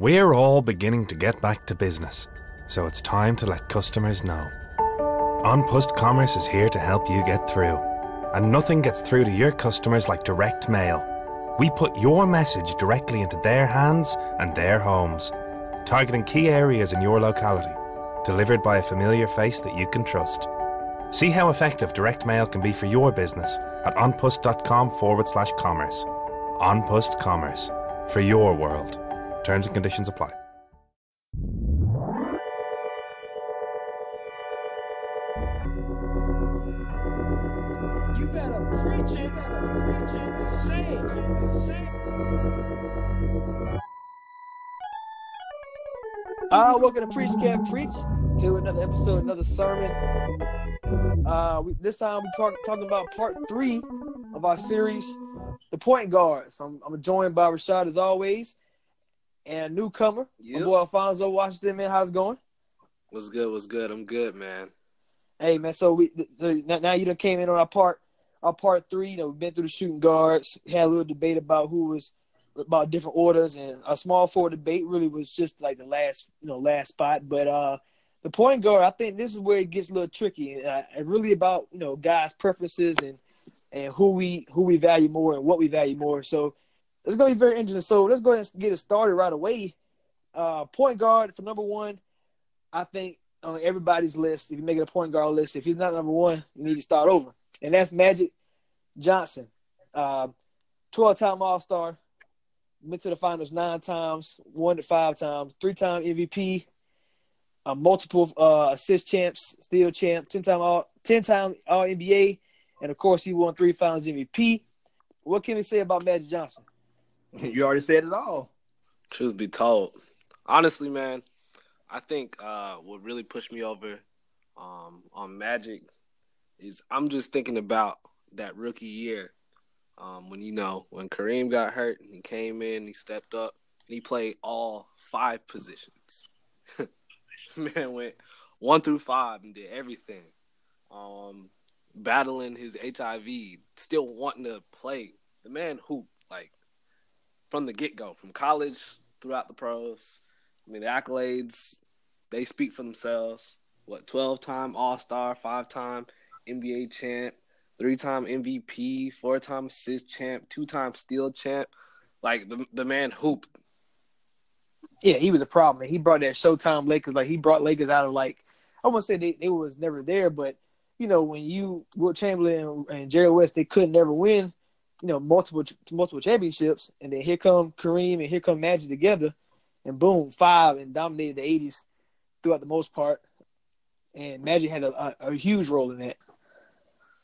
We're all beginning to get back to business, so it's time to let customers know. An Post Commerce is here to help you get through. And nothing gets through to your customers like direct mail. We put your message directly into their hands and their homes, targeting key areas in your locality, delivered by a familiar face that you can trust. See how effective direct mail can be for your business at anpost.com forward slash commerce. An Post Commerce, for your world. Terms and conditions apply. You better preach it, better preach it, say it, say it. Uh, welcome to Preach Camp Preach. Here with another episode, another sermon. Uh, we, this time we talk, talking about part three of our series, the point guards. I'm, I'm joined by Rashad as always, and newcomer, my Yep. boy Alfonso Washington. Man, how's it going? What's good? What's good? I'm good, man. Hey man, so we th- th- now now you done came in on our part our part three. You know, we've been through the shooting guards, had a little debate about who was about different orders, and a small forward debate really was just like the last you know last spot. But uh the point guard, I think this is where it gets a little tricky. Uh, really about you know guys' preferences and and who we who we value more and what we value more. So it's gonna be very interesting. So let's go ahead and get it started right away. Uh, point guard for number one, I think on everybody's list, if you make it a point guard list, if he's not number one, you need to start over. And that's Magic Johnson. Uh, 12 time All Star, went to the finals nine times, won it five times, three time MVP, uh, multiple uh, assist champs, steal champ, 10 time All 10 time All NBA, and of course, he won three finals MVP. What can we say about Magic Johnson? You already said it all. Truth be told, honestly, man, I think uh, what really pushed me over um, on Magic is I'm just thinking about that rookie year um, when you know when Kareem got hurt and he came in, he stepped up, and he played all five positions. man went one through five and did everything. Um, battling his HIV, still wanting to play. The man hooped like from the get go, from college throughout the pros. I mean, the accolades they speak for themselves. What twelve time All Star, five time NBA champ, three time MVP, four time assist champ, two time steal champ. Like the the man hooped. Yeah, he was a problem. He brought that Showtime Lakers. Like he brought Lakers out of like I won't say they, they was never there, but you know when you Wilt Chamberlain and Jerry West they could never win, you know multiple multiple championships, and then here come Kareem and here come Magic together, and boom five and dominated the '80s throughout the most part, and Magic had a, a, a huge role in that.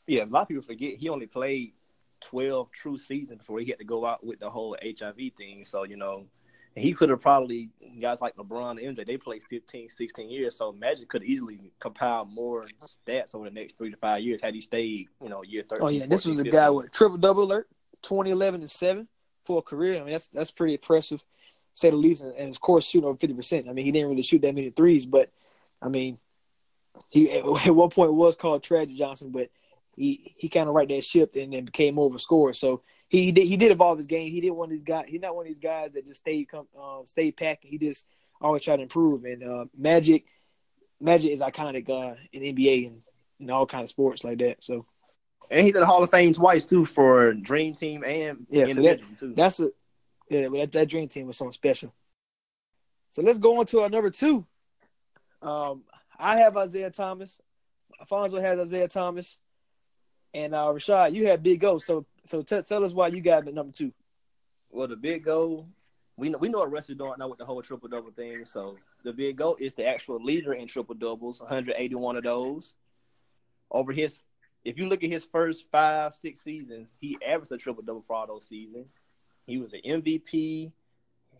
Yeah, a lot of people forget he only played 12 true seasons before he had to go out with the whole HIV thing. So, you know, he could have probably, guys like LeBron and MJ, they played 15, 16 years. So Magic could easily compile more stats over the next three to five years had he stayed, you know, year 13. Oh yeah, this was a 14, guy with triple double alert, 2011 and seven for a career. I mean that's that's pretty impressive, say the least. And, and of course, shooting over 50. percent I mean, he didn't really shoot that many threes, but I mean, he at one point was called Tragic Johnson, but he he kind of right that ship and then became a scorer. So he did, he did evolve his game. He didn't one of these guys. He's not one of these guys that just stayed come um, stayed packed. He just always tried to improve. And uh, Magic, Magic is iconic uh, in NBA and in all kind of sports like that. So And he's in the Hall of Fame twice, too, for Dream Team and Yeah, so that- too. that's a yeah. That, that dream team was something special. So let's go on to our number two. Um, I have Isaiah Thomas. Alfonso has Isaiah Thomas, and uh, Rashad, you have Big O. So, so t- tell us why you got the number two. Well, the Big O, we know we know what is doing now with the whole triple double thing. So the Big O is the actual leader in triple doubles, 181 of those. Over his, if you look at his first five, six seasons, he averaged a triple double for all those seasons. He was an MVP.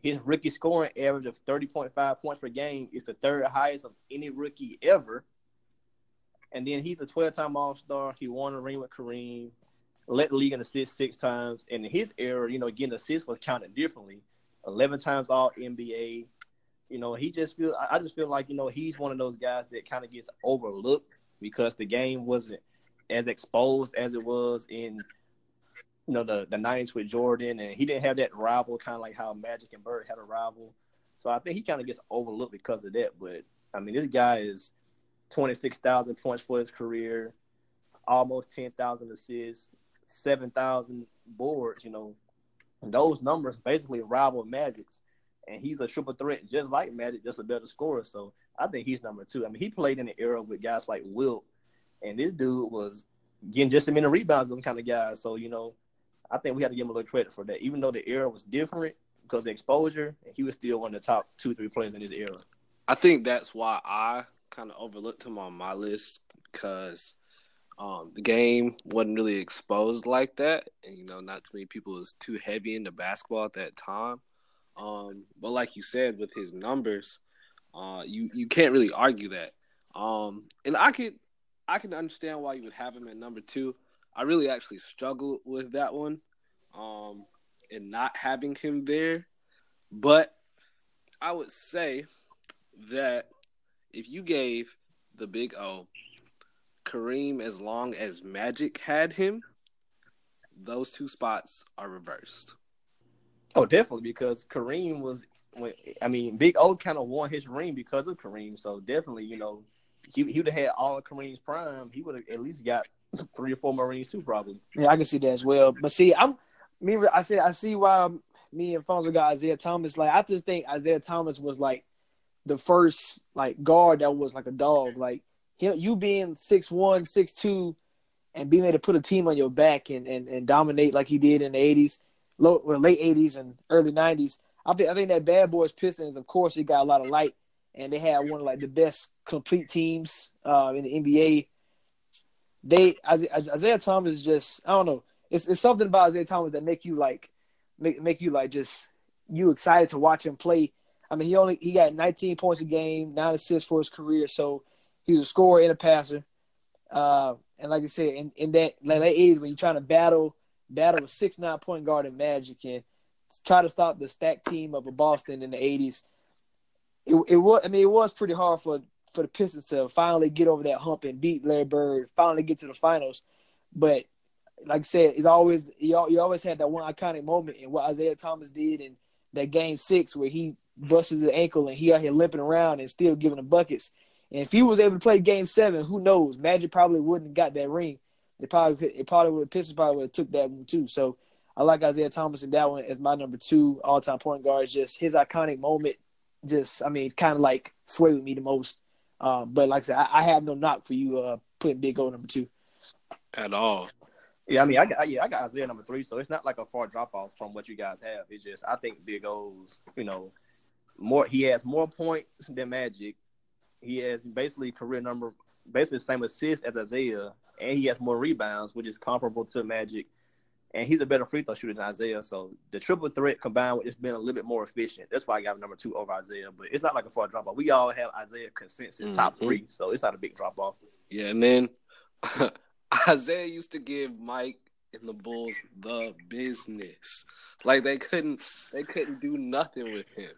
His rookie scoring average of 30.5 points per game is the third highest of any rookie ever. And then he's a 12 time All Star. He won a ring with Kareem, led the league in assists six times. And in his era, you know, getting assists was counted differently. 11 times All NBA. You know, he just feel. I just feel like you know he's one of those guys that kind of gets overlooked because the game wasn't as exposed as it was in you know the the nineties with Jordan, and he didn't have that rival kind of like how Magic and Bird had a rival. So I think he kind of gets overlooked because of that. But I mean, this guy is twenty six thousand points for his career, almost ten thousand assists, seven thousand boards. You know, those numbers basically rival Magic's, and he's a triple threat just like Magic, just a better scorer. So I think he's number two. I mean, he played in an era with guys like Wilt, and this dude was getting just as many rebounds, them kind of guys. So you know, I think we had to give him a little credit for that. Even though the era was different because the exposure, he was still one of the top two, three players in his era. I think that's why I kind of overlooked him on my list because um, the game wasn't really exposed like that, and you know, not too many people was too heavy into basketball at that time. Um, but like you said, with his numbers, uh, you you can't really argue that. Um, and I could I can understand why you would have him at number two. I really actually struggled with that one, um, and not having him there. But I would say that if you gave the Big O Kareem as long as Magic had him, those two spots are reversed. Oh, definitely because Kareem was. I mean, Big O kind of won his ring because of Kareem. So definitely, you know, he he would have had all of Kareem's prime. He would have at least got three or four more rings too, probably. Yeah, I can see that as well. But see, I'm me. I see. I see why me and Fonzo got Isaiah Thomas. Like, I just think Isaiah Thomas was like the first like guard that was like a dog. Like him, you being six one, six two, and being able to put a team on your back and, and, and dominate like he did in the eighties, low late eighties and early nineties. I think I think that Bad Boys Pistons, of course, it got a lot of light, and they had one of like the best complete teams uh, in the NBA. They Isaiah Thomas just I don't know. It's it's something about Isaiah Thomas that make you like make make you like just you excited to watch him play. I mean, he only he got 19 points a game, nine assists for his career, so he was a scorer and a passer. Uh, and like I said, in, in that late age when you're trying to battle battle a six nine point guard in Magic and try to stop the stack team of a Boston in the 80s, it, it was I mean it was pretty hard for for the Pistons to finally get over that hump and beat Larry Bird, finally get to the finals. But like I said, it's always you, you always had that one iconic moment in what Isaiah Thomas did in that game six where he busts his ankle and he out here limping around and still giving the buckets. And if he was able to play game seven, who knows? Magic probably wouldn't have got that ring. It probably it probably would have Pistons probably would have took that one too. So I like Isaiah Thomas in that one as my number two all time point guard. Just his iconic moment, just I mean, kind of like sway with me the most. Um, but like I said, I, I, have no knock for you uh, putting Big O number two at all. Yeah, I mean, I got yeah, I got Isaiah number three, so it's not like a far drop off from what you guys have. It's just I think Big O's, you know, more he has more points than Magic. He has basically career number, basically the same assist as Isaiah, and he has more rebounds, which is comparable to Magic. And he's a better free throw shooter than Isaiah. So the triple threat combined with it's been a little bit more efficient. That's why I got number two over Isaiah. But it's not like a far drop off. We all have Isaiah consensus mm-hmm. top three, so it's not a big drop off. Yeah, and then Isaiah used to give Mike and the Bulls the business. Like they couldn't they couldn't do nothing with him.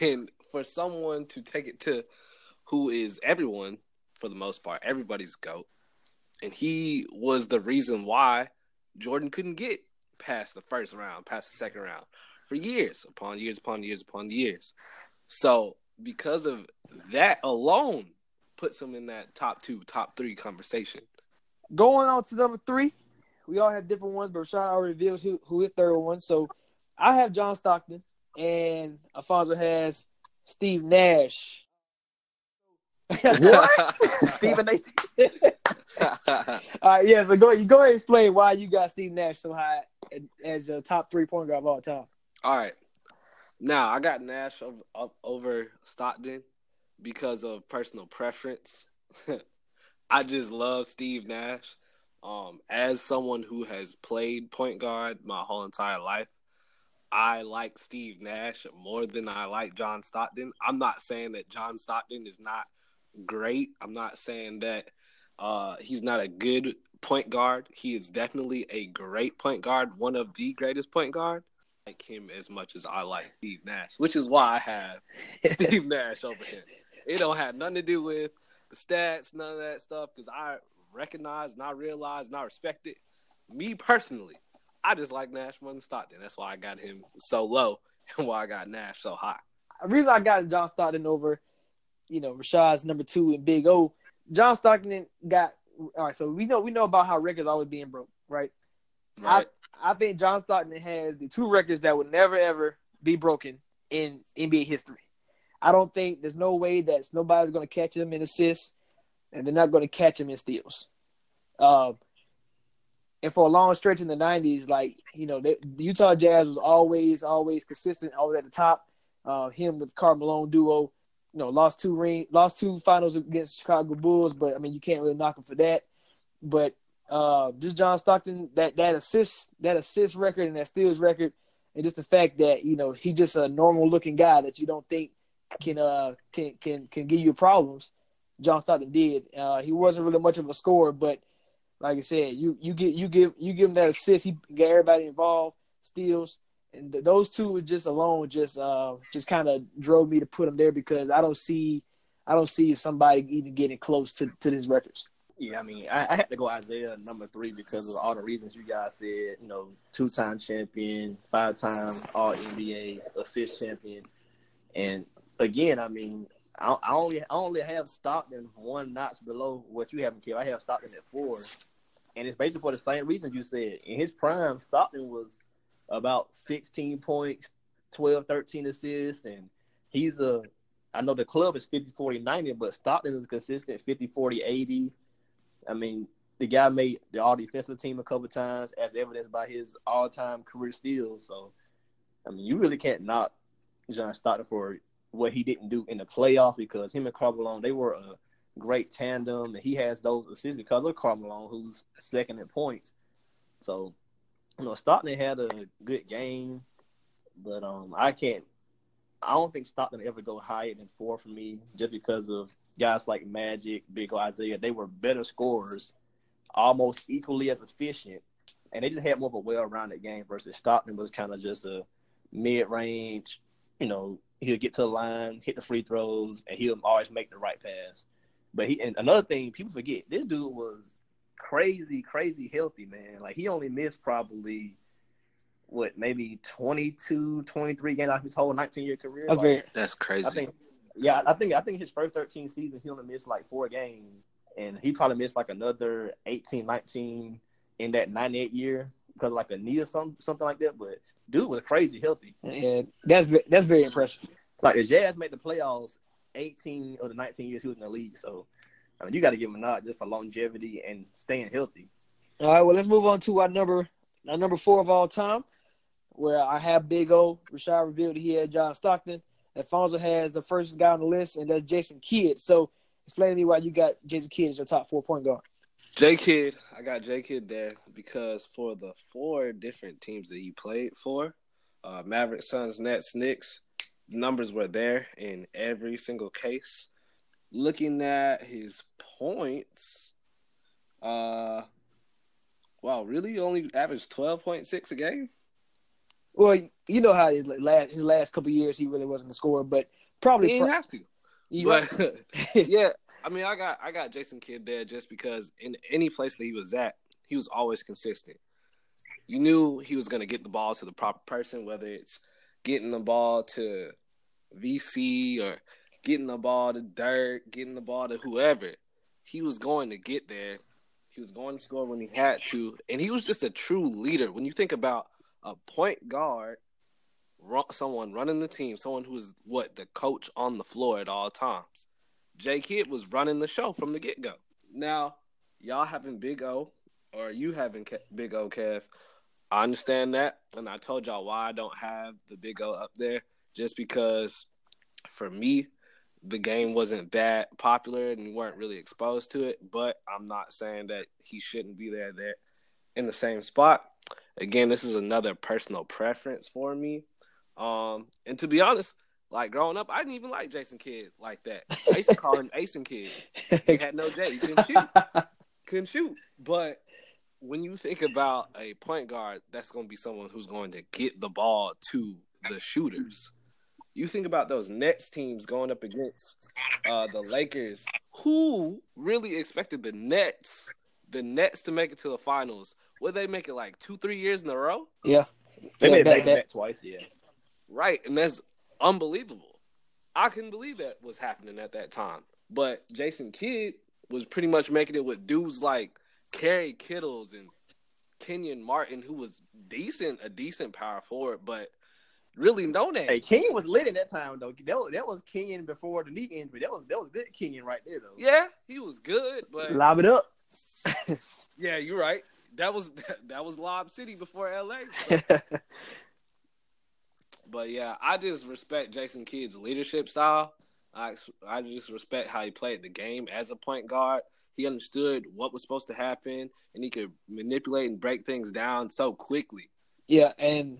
And for someone to take it to who is everyone for the most part, everybody's goat. And he was the reason why Jordan couldn't get past the first round, past the second round for years upon years upon years upon years. So because of that alone puts him in that top two, top three conversation. Going on to number three, we all have different ones, but Rashad already revealed who, who his third one. So I have John Stockton, and Alfonso has Steve Nash. What? Stephen A. All right, yeah. So go you go ahead and explain why you got Steve Nash so high as a top three point guard of all time. All right. Now I got Nash over, up over Stockton because of personal preference. I just love Steve Nash. Um, as someone who has played point guard my whole entire life, I like Steve Nash more than I like John Stockton. I'm not saying that John Stockton is not great. I'm not saying that uh, he's not a good point guard. He is definitely a great point guard, one of the greatest point guard. I like him as much as I like Steve Nash, which is why I have Steve Nash over him. It don't have nothing to do with the stats, none of that stuff, because I recognize and I realize and I respect it. Me personally, I just like Nash more than Stockton. That's why I got him so low and why I got Nash so high. The reason I got John Stockton over, you know, Rashad's number two and Big O, John Stockton got all right. So we know we know about how records always being broke, right? Right. I, I think John Stockton has the two records that would never ever be broken in NBA history. I don't think there's no way that nobody's going to catch him in assists, and they're not going to catch him in steals. Um, and for a long stretch in the '90s, like you know, the Utah Jazz was always, always consistent, always at the top. Uh, him with Karl Malone duo, you know, lost two ring, lost two finals against Chicago Bulls, but I mean, you can't really knock him for that. But uh, just John Stockton, that that assist, that assist record and that steals record, and just the fact that you know he's just a normal looking guy that you don't think can uh can can can give you problems. John Stockton did. Uh, he wasn't really much of a scorer, but like I said, you you get you give you give him that assist. He got everybody involved, steals, and th- those two just alone just uh just kind of drove me to put them there because I don't see I don't see somebody even getting close to to these records. Yeah, I mean, I, I had to go Isaiah number three because of all the reasons you guys said. You know, two time champion, five time All NBA, assist champion, and again, I mean, I, I only I only have Stockton one notch below what you have in Kev. I have Stockton at four, and it's basically for the same reasons you said. In his prime, Stockton was about 16 points, 12, 13 assists, and he's a. I know the club is 50, 40, 90, but Stockton is consistent 50, 40, 80. I mean, the guy made the all defensive team a couple times, as evidenced by his all time career steals. So, I mean, you really can't knock John Stockton for what he didn't do in the playoffs because him and Malone, they were a great tandem, and he has those assists because of Malone, who's second in points. So, you know, Stockton had a good game, but um, I can't. I don't think Stockton ever go higher than four for me, just because of guys like Magic, Big Isaiah. They were better scorers, almost equally as efficient, and they just had more of a well-rounded game. Versus Stockton was kind of just a mid-range, you know, he'll get to the line, hit the free throws, and he'll always make the right pass. But he and another thing people forget, this dude was crazy, crazy healthy, man. Like he only missed probably what maybe 22, 23 games out of his whole 19 year career. That's Like, That's crazy. I think yeah, I think I think his first 13 seasons he only missed like four games and he probably missed like another 18, 19 in that 98 year because like a knee or something something like that, but dude was crazy healthy. and that's that's very impressive. Like the Jazz made the playoffs 18 of the 19 years he was in the league. So, I mean, you got to give him a nod just for longevity and staying healthy. All right, well, let's move on to our number our number four of all time, where I have Big O. Rashad revealed he had John Stockton. Alfonso has the first guy on the list, and that's Jason Kidd. So, explain to me why you got Jason Kidd as your top four point guard. J Kidd, I got J Kidd there because for the four different teams that he played for, uh, Maverick, Suns, Nets, Knicks, numbers were there in every single case. Looking at his points, uh, wow, really only averaged twelve point six a game. Well, you know how his last his last couple years he really wasn't a scorer, but probably He didn't pro- have to. But yeah, I mean, I got I got Jason Kidd there just because in any place that he was at, he was always consistent. You knew he was going to get the ball to the proper person, whether it's getting the ball to VC or getting the ball to Dirk, getting the ball to whoever. He was going to get there. He was going to score when he had to, and he was just a true leader. When you think about a point guard someone running the team, someone who is what the coach on the floor at all times. Jay Kidd was running the show from the get go. Now, y'all having Big O, or you having Big O, Kev. I understand that, and I told y'all why I don't have the Big O up there, just because for me, the game wasn't that popular and we weren't really exposed to it. But I'm not saying that he shouldn't be there there in the same spot. Again, this is another personal preference for me. Um, and to be honest, like growing up, I didn't even like Jason Kidd like that. I used to call him Asen Kid. He had no J. He couldn't shoot. couldn't shoot. But when you think about a point guard, that's going to be someone who's going to get the ball to the shooters. You think about those Nets teams going up against uh, the Lakers. Who really expected the Nets, the Nets to make it to the finals? Would they make it like two, three years in a row? Yeah, they yeah, made that, that, that twice. Yeah, right, and that's unbelievable. I couldn't believe that was happening at that time. But Jason Kidd was pretty much making it with dudes like Kerry Kittles and Kenyon Martin, who was decent, a decent power forward, but really no name. Hey, Kenyon was lit in that time though. That was, that was Kenyon before the knee injury. That was that was good Kenyon right there though. Yeah, he was good, but lob it up. yeah, you're right. That was that, that was Lob City before LA. So. but yeah, I just respect Jason Kidd's leadership style. I I just respect how he played the game as a point guard. He understood what was supposed to happen, and he could manipulate and break things down so quickly. Yeah, and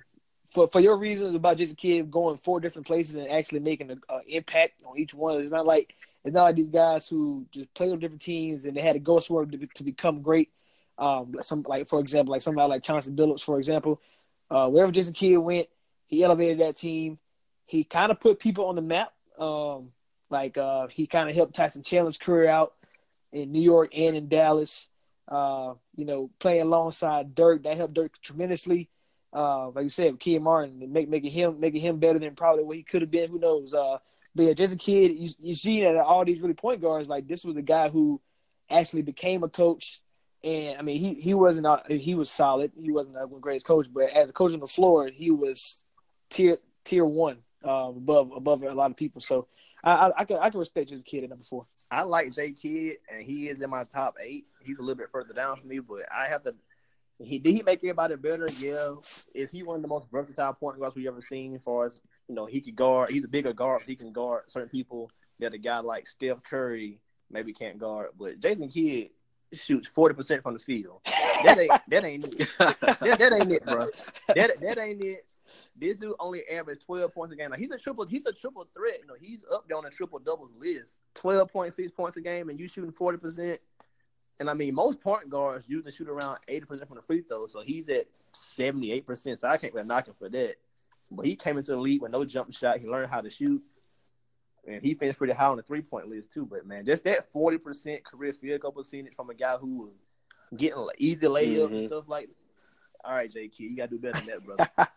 for for your reasons about Jason Kidd going four different places and actually making an impact on each one. It's not like it's not like these guys who just play on different teams and they had to go somewhere to, to become great. Um, some like for example, like somebody like Chauncey Billups, for example, uh, wherever Jason Kidd went, he elevated that team. He kind of put people on the map. Um, like uh, he kind of helped Tyson Chandler's career out in New York and in Dallas. Uh, you know, playing alongside Dirk that helped Dirk tremendously uh, like you said, Kidd Martin, make, making him making him better than probably what he could have been. Who knows? Uh, but yeah, Jason Kidd, you, you see that all these really point guards, like this was the guy who actually became a coach. And I mean, he he wasn't he was solid. He wasn't the greatest coach, but as a coach on the floor, he was tier tier one uh, above above a lot of people. So I, I, I can I can respect Jason Kidd at number four. I like J Kidd, and he is in my top eight. He's a little bit further down for me, but I have to he did he make everybody better? Yeah. Is he one of the most versatile point guards we've ever seen? As far as you know, he could guard. He's a bigger guard. So he can guard certain people that a guy like Steph Curry maybe can't guard. But Jason Kidd shoots forty percent from the field. That ain't that ain't it. that, that ain't it, bro. That that ain't it. This dude only averaged twelve points a game. Like he's a triple. He's a triple threat. You know, he's up there on the triple doubles list. Twelve point six points a game, and you shooting forty percent. And I mean, most point guards usually shoot around 80% from the free throw. So he's at 78%. So I can't really knock him for that. But he came into the league with no jump shot. He learned how to shoot. And he finished pretty high on the three point list, too. But man, just that 40% career field goal percentage from a guy who was getting easy layups mm-hmm. and stuff like that. All right, J. Kidd, you got to do better than that, brother.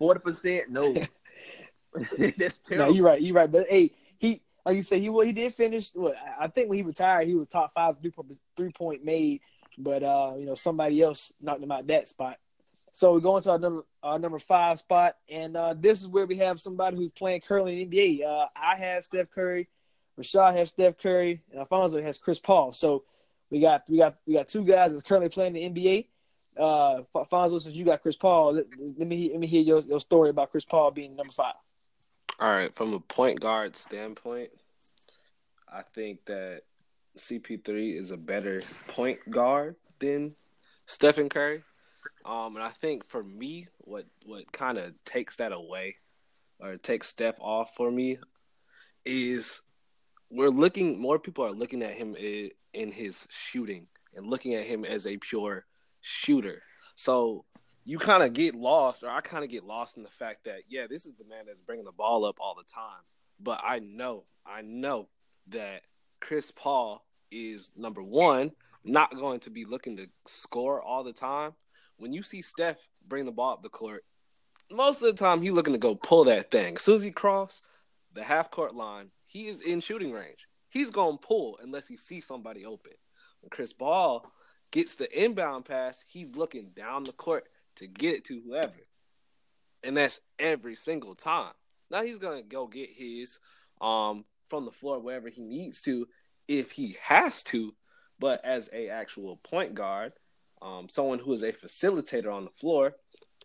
40%, no. That's terrible. No, you're right. You're right. But hey, he like you said, he well, he did finish. What I think when he retired, he was top five three point three point made, but uh, you know somebody else knocked him out that spot. So we're going to our number our number five spot, and uh, this is where we have somebody who's playing currently in the NBA. Uh, I have Steph Curry, Rashad has Steph Curry, and Alfonso has Chris Paul. So we got we got we got two guys that's currently playing the NBA. Uh, Alfonso, since you got Chris Paul, let, let me let me hear your, your story about Chris Paul being number five. All right, from a point guard standpoint, I think that CP3 is a better point guard than Stephen Curry. Um, and I think for me, what what kind of takes that away or takes Steph off for me is we're looking more people are looking at him in his shooting and looking at him as a pure shooter. So you kind of get lost, or I kind of get lost in the fact that yeah, this is the man that's bringing the ball up all the time. But I know, I know that Chris Paul is number one, not going to be looking to score all the time. When you see Steph bring the ball up the court, most of the time he's looking to go pull that thing. Susie Cross, the half court line, he is in shooting range. He's to pull unless he sees somebody open. When Chris Paul gets the inbound pass, he's looking down the court to get it to whoever. and that's every single time. Now he's gonna go get his um from the floor wherever he needs to, if he has to. But as a actual point guard, um, someone who is a facilitator on the floor,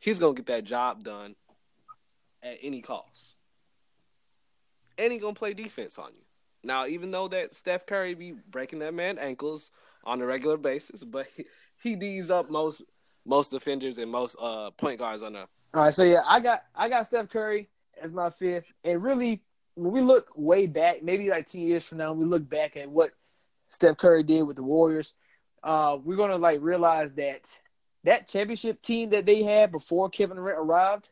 he's gonna get that job done at any cost, and he's gonna play defense on you. Now, even though that Steph Curry be breaking that man ankles on a regular basis, but he, he D's up most most defenders and most uh point guards on a. All right, so yeah, I got I got Steph Curry as my fifth, and really when we look way back, maybe like ten years from now, we look back at what Steph Curry did with the Warriors. Uh, we're gonna like realize that that championship team that they had before Kevin Durant arrived.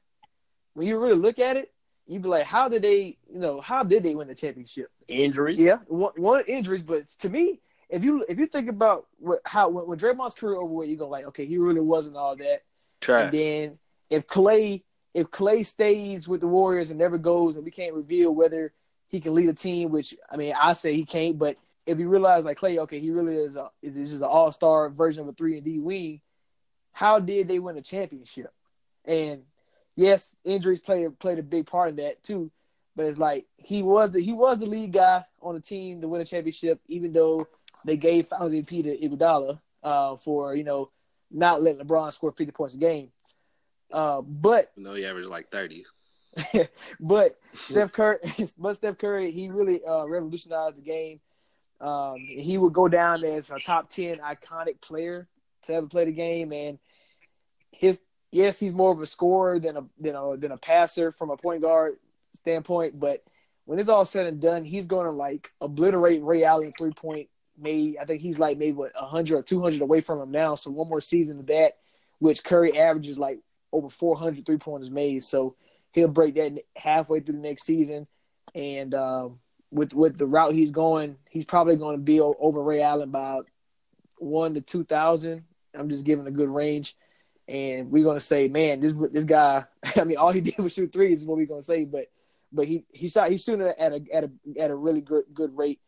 When you really look at it, you'd be like, how did they, you know, how did they win the championship? Injuries. Yeah, one, one injuries, but to me, if you if you think about what how when, when Draymond's career over with, you go like, okay, he really wasn't all that. Trash. And then if Clay if Clay stays with the Warriors and never goes, and we can't reveal whether he can lead a team, which I mean, I say he can't, but if you realize like Clay, okay, he really is a, is just an all star version of a three and D wing. How did they win a championship? And yes, injuries played played a big part in that too. But it's like he was the he was the lead guy on the team to win a championship, even though they gave Finals MVP to Iguodala uh, for you know not letting LeBron score fifty points a game. Uh, but no, he averaged like thirty. but Steph Curry, but Steph Curry, he really uh, revolutionized the game. Um, he would go down as a top ten iconic player to ever play the game, and his yes, he's more of a scorer than a than a than a passer from a point guard standpoint. But when it's all said and done, he's going to like obliterate Ray Allen three point made. I think he's like maybe what hundred or two hundred away from him now. So one more season of that, which Curry averages like over 400 three pointers made. So he'll break that halfway through the next season. And um, with with the route he's going, he's probably going to be over Ray Allen by one to two thousand. I'm just giving a good range, and we're going to say, man, this this guy. I mean, all he did was shoot threes. Is what we're going to say, but but he he shot he's shooting at a at a at a really good good rate.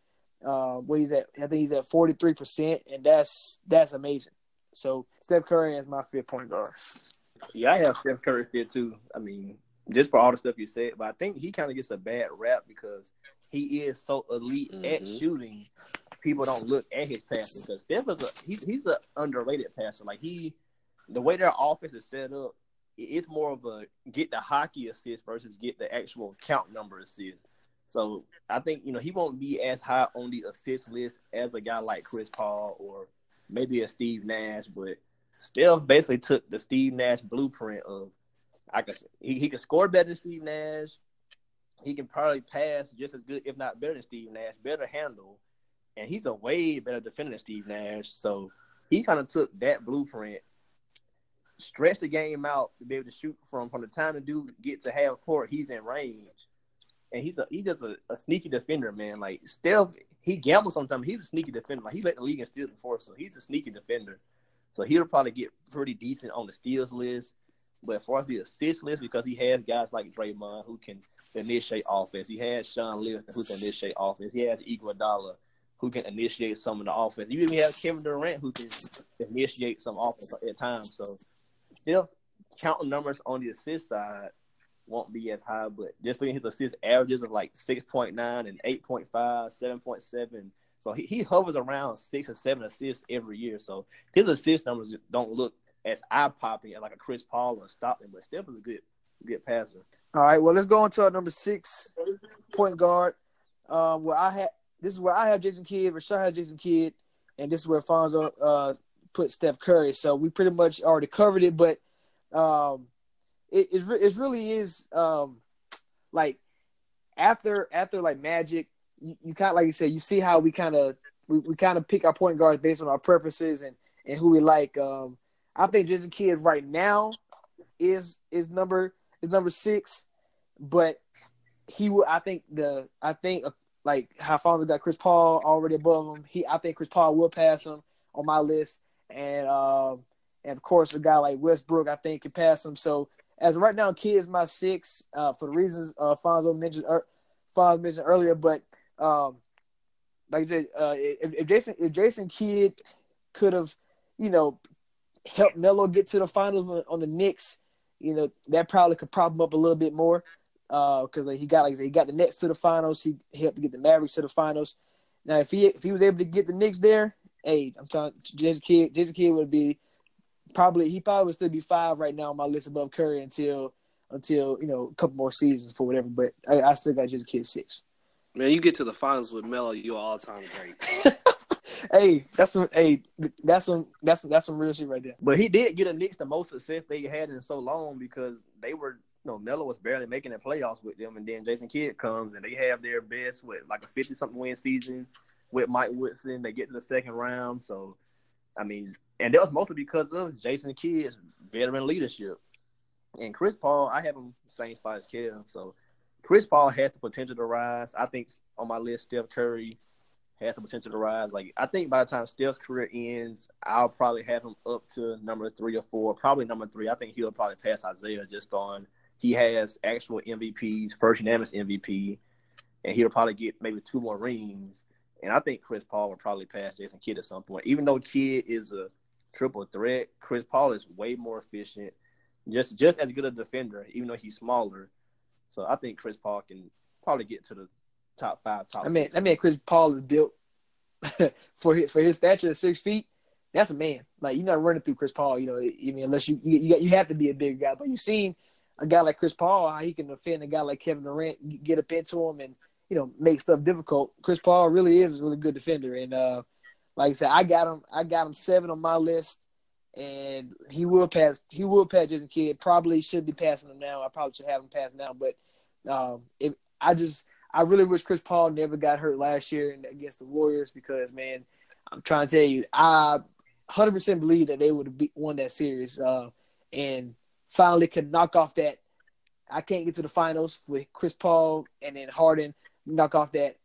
Uh, what he's at, I think he's at 43 percent, and that's that's amazing. So Steph Curry is my fifth point guard. Yeah, I have Steph Curry there too. I mean, just for all the stuff you said, but I think he kind of gets a bad rap because he is so elite mm-hmm. at shooting. People don't look at his passing because Steph is a he, he's an underrated passer. Like he, the way their offense is set up, it's more of a get the hockey assist versus get the actual count number assist. So I think you know he won't be as high on the assist list as a guy like Chris Paul or maybe a Steve Nash, but Steph basically took the Steve Nash blueprint of I can he, he can score better than Steve Nash. He can probably pass just as good, if not better than Steve Nash, better handle, and he's a way better defender than Steve Nash. So he kind of took that blueprint, stretched the game out to be able to shoot from from the time the dude get to half court, he's in range, and he's a he's just a, a sneaky defender, man. Like Steph, he gambles sometimes. He's a sneaky defender. Like he let the league and steal before, so he's a sneaky defender. So he'll probably get pretty decent on the steals list. But as far as the assist list, because he has guys like Draymond who can initiate offense. He has Shaun Livingston who can initiate offense. He has Iguodala who can initiate some of the offense. You even have Kevin Durant who can initiate some offense at times. So still counting numbers on the assist side won't be as high, but just being his assist averages of like 6.9 and 8.5, 7.7 so he, he hovers around six or seven assists every year. So his assist numbers don't look as eye popping like a Chris Paul or Stockton, but Steph is a good good passer. All right, well let's go on to our number six point guard. Um, where I had this is where I have Jason Kidd, Rashad has Jason Kidd, and this is where Fonzo uh, put Steph Curry. So we pretty much already covered it, but um, it it, it really is um, like after after like Magic you, you kind of like you said, you see how we kind of we, we kind of pick our point guards based on our preferences and and who we like. Um, I think Jason Kidd right now is is number is number six, but he will. I think the I think uh, like how Fonzo got Chris Paul already above him. He I think Chris Paul will pass him on my list, and um, and of course a guy like Westbrook I think can pass him. So as right now, Kidd is my six uh, for the reasons uh, Fonzo mentioned. Er, Fonzo mentioned earlier, but um, like I said, uh, if, if Jason if Jason Kidd could have, you know, helped Melo get to the finals on, on the Knicks, you know that probably could prop him up a little bit more because uh, like, he got like I said, he got the Nets to the finals. He helped get the Mavericks to the finals. Now, if he if he was able to get the Knicks there, hey, I'm telling Jason Kidd, Jason Kidd would be probably he probably would still be five right now on my list above Curry until until you know a couple more seasons for whatever. But I, I still got Jason Kidd six. Man, you get to the finals with Melo, you're all time great. hey, that's some. Hey, that's some. That's some, that's some real shit right there. But he did get a Knicks the most success they had in so long because they were. You know, Melo was barely making the playoffs with them, and then Jason Kidd comes and they have their best with like a fifty something win season with Mike Woodson. They get to the second round, so I mean, and that was mostly because of Jason Kidd's veteran leadership. And Chris Paul, I have him same spot as Kev, so Chris Paul has the potential to rise. I think on my list, Steph Curry has the potential to rise. Like I think by the time Steph's career ends, I'll probably have him up to number three or four, probably number three. I think he'll probably pass Isaiah just on he has actual MVPs, first unanimous MVP, and he'll probably get maybe two more rings. And I think Chris Paul will probably pass Jason Kidd at some point. Even though Kidd is a triple threat, Chris Paul is way more efficient, just just as good a defender, even though he's smaller. So I think Chris Paul can probably get to the top five, top. I mean, I mean, Chris Paul is built for his, for his stature of six feet. That's a man. Like you're not running through Chris Paul. You know, I mean, unless you you, you have to be a big guy. But you've seen a guy like Chris Paul how he can defend a guy like Kevin Durant, get up into him, and you know make stuff difficult. Chris Paul really is a really good defender, and uh, like I said, I got him. I got him seven on my list, and he will pass. He will pass Jason Kidd. Probably should be passing him now. I probably should have him pass now, but um, if I just I really wish Chris Paul never got hurt last year against the Warriors because man, I'm trying to tell you, I 100% believe that they would have won that series uh, and finally could knock off that. I can't get to the finals with Chris Paul and then Harden knock off that.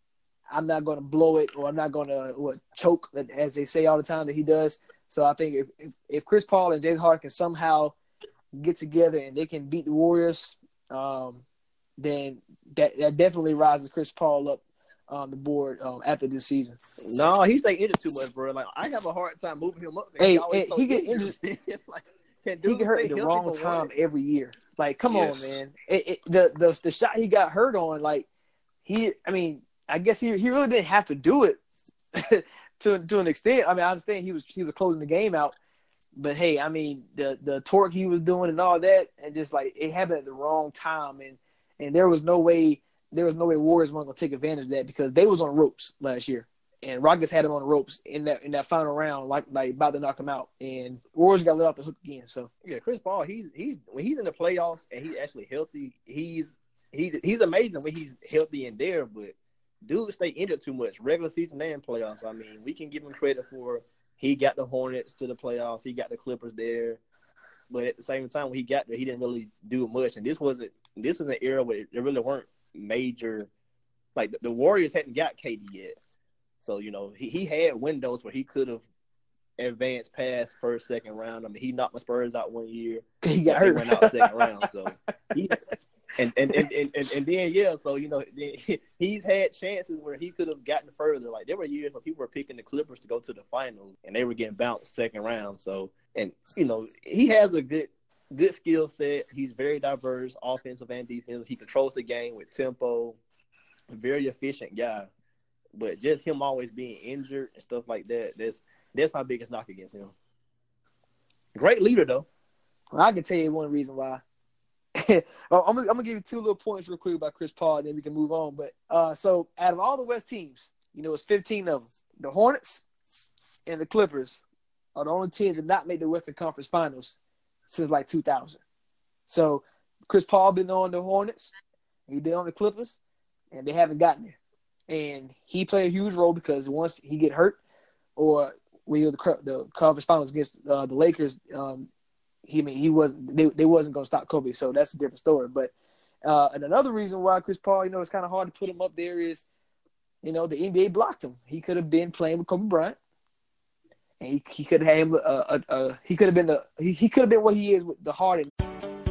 I'm not going to blow it or I'm not going to choke, as they say all the time that he does. So I think if, if, if Chris Paul and James Harden can somehow get together and they can beat the Warriors, um, then that that definitely rises Chris Paul up on the board um, after this season. No, he stay injured too much, bro. Like I have a hard time moving him up. Hey, he, hey, so he get injured. like, he get hurt at the wrong time every year. Like, come yes. on, man. It, it, the the the shot he got hurt on, like he. I mean, I guess he he really didn't have to do it to to an extent. I mean, I understand he was he was closing the game out, but hey, I mean the the torque he was doing and all that, and just like it happened at the wrong time and and there was no way there was no way Warriors weren't gonna take advantage of that because they was on ropes last year, and Rockets had them on ropes in that in that final round, like like about to knock them out, and Warriors got let off the hook again. So yeah, Chris Paul, he's he's when he's in the playoffs and he's actually healthy, he's he's he's amazing when he's healthy and there, but dude stay injured too much regular season and playoffs. I mean, we can give him credit for he got the Hornets to the playoffs, he got the Clippers there. But at the same time, when he got there, he didn't really do much. And this wasn't this was an era where there really weren't major like the, the Warriors hadn't got KD yet. So, you know, he, he had windows where he could have advanced past first, second round. I mean, he knocked my Spurs out one year. He got hurt. went out second round. So he, and, and, and, and, and, then yeah, so you know, he's had chances where he could have gotten further. Like there were years where people were picking the Clippers to go to the finals and they were getting bounced second round. So and you know, he has a good good skill set. He's very diverse, offensive and defensive. He controls the game with tempo. Very efficient guy. But just him always being injured and stuff like that, that's that's my biggest knock against him. Great leader though. Well, I can tell you one reason why. I'm, gonna, I'm gonna give you two little points real quick about Chris Paul, and then we can move on. But uh, so out of all the West teams, you know, it's 15 of them. The Hornets and the Clippers are the only teams that not made the Western Conference Finals since like 2000. So Chris Paul been on the Hornets, he been on the Clippers, and they haven't gotten there. And he played a huge role because once he get hurt, or when you the the conference finals against uh, the Lakers, um, he I mean he wasn't they, they wasn't to stop Kobe, so that's a different story. But uh, and another reason why Chris Paul, you know, it's kind of hard to put him up there is, you know, the NBA blocked him. He could have been playing with Kobe Bryant and he, he could have him. Uh, uh, he could have been the he, he could have been what he is with the Harden.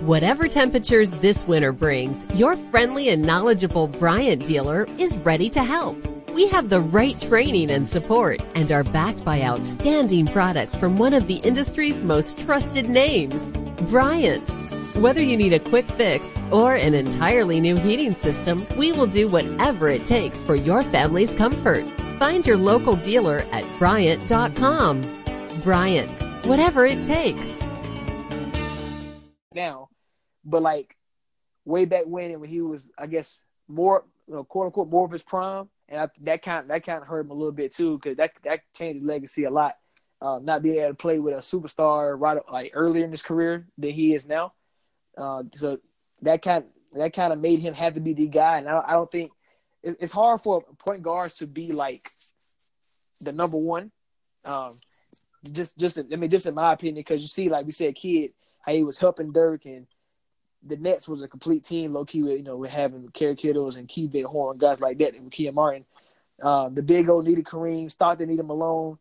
Whatever temperatures this winter brings, your friendly and knowledgeable Bryant dealer is ready to help. We have the right training and support and are backed by outstanding products from one of the industry's most trusted names, Bryant. Whether you need a quick fix or an entirely new heating system, we will do whatever it takes for your family's comfort. Find your local dealer at Bryant.com. Bryant, whatever it takes. now, but like way back when, when he was, I guess, more, you know, quote unquote, more of his prime, and I, that kind that kind of hurt him a little bit too, because that that changed his legacy a lot. Uh, not being able to play with a superstar right like earlier in his career than he is now, uh, so that kind that kind of made him have to be the guy. And I don't, I don't think it's, it's hard for point guards to be like the number one. Um, just just I mean, just in my opinion, because you see, like we said, Kidd, how he was helping Dirk and the Nets was a complete team, low key. With, you know, with having Kerry Kittles and Keith Horn, guys like that, and with Kia Martin. Um, the Big O needed Kareem. Stockton needed Malone.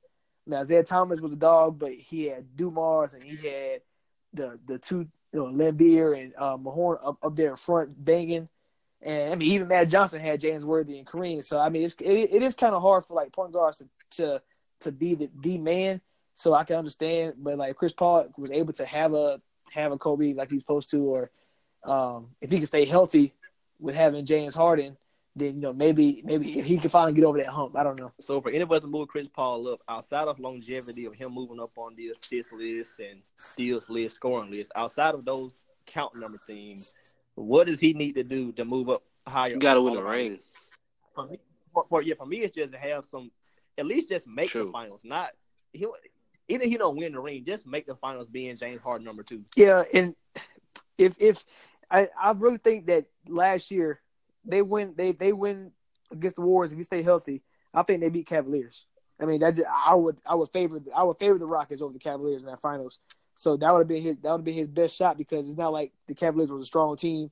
Now Isiah Thomas was a dog, but he had Dumars and he had the the two, you know, Laimbeer and uh, Mahorn up, up there in front banging. And I mean, even Magic Johnson had James Worthy and Kareem. So I mean, it's it, it is kind of hard for like point guards to to to be the the man. So I can understand, but like Chris Paul was able to have a have a Kobe like he's supposed to, or um, if he can stay healthy with having James Harden, then you know maybe maybe he can finally get over that hump. I don't know. So for anybody to move Chris Paul up, outside of longevity of him moving up on the assist list and steals list, scoring list, outside of those count number things, what does he need to do to move up higher? You gotta win the of our ring. For me, for, for- yeah, for me, it's just to have some, at least just make True. the finals. Not he, even if he don't win the ring, just make the finals. Being James Harden number two. Yeah, and if if I I really think that last year they win they they win against the Warriors if you stay healthy. I think they beat Cavaliers. I mean that I would I would favor I would favor the Rockets over the Cavaliers in that finals. So that would have been his that would have been his best shot because it's not like the Cavaliers was a strong team.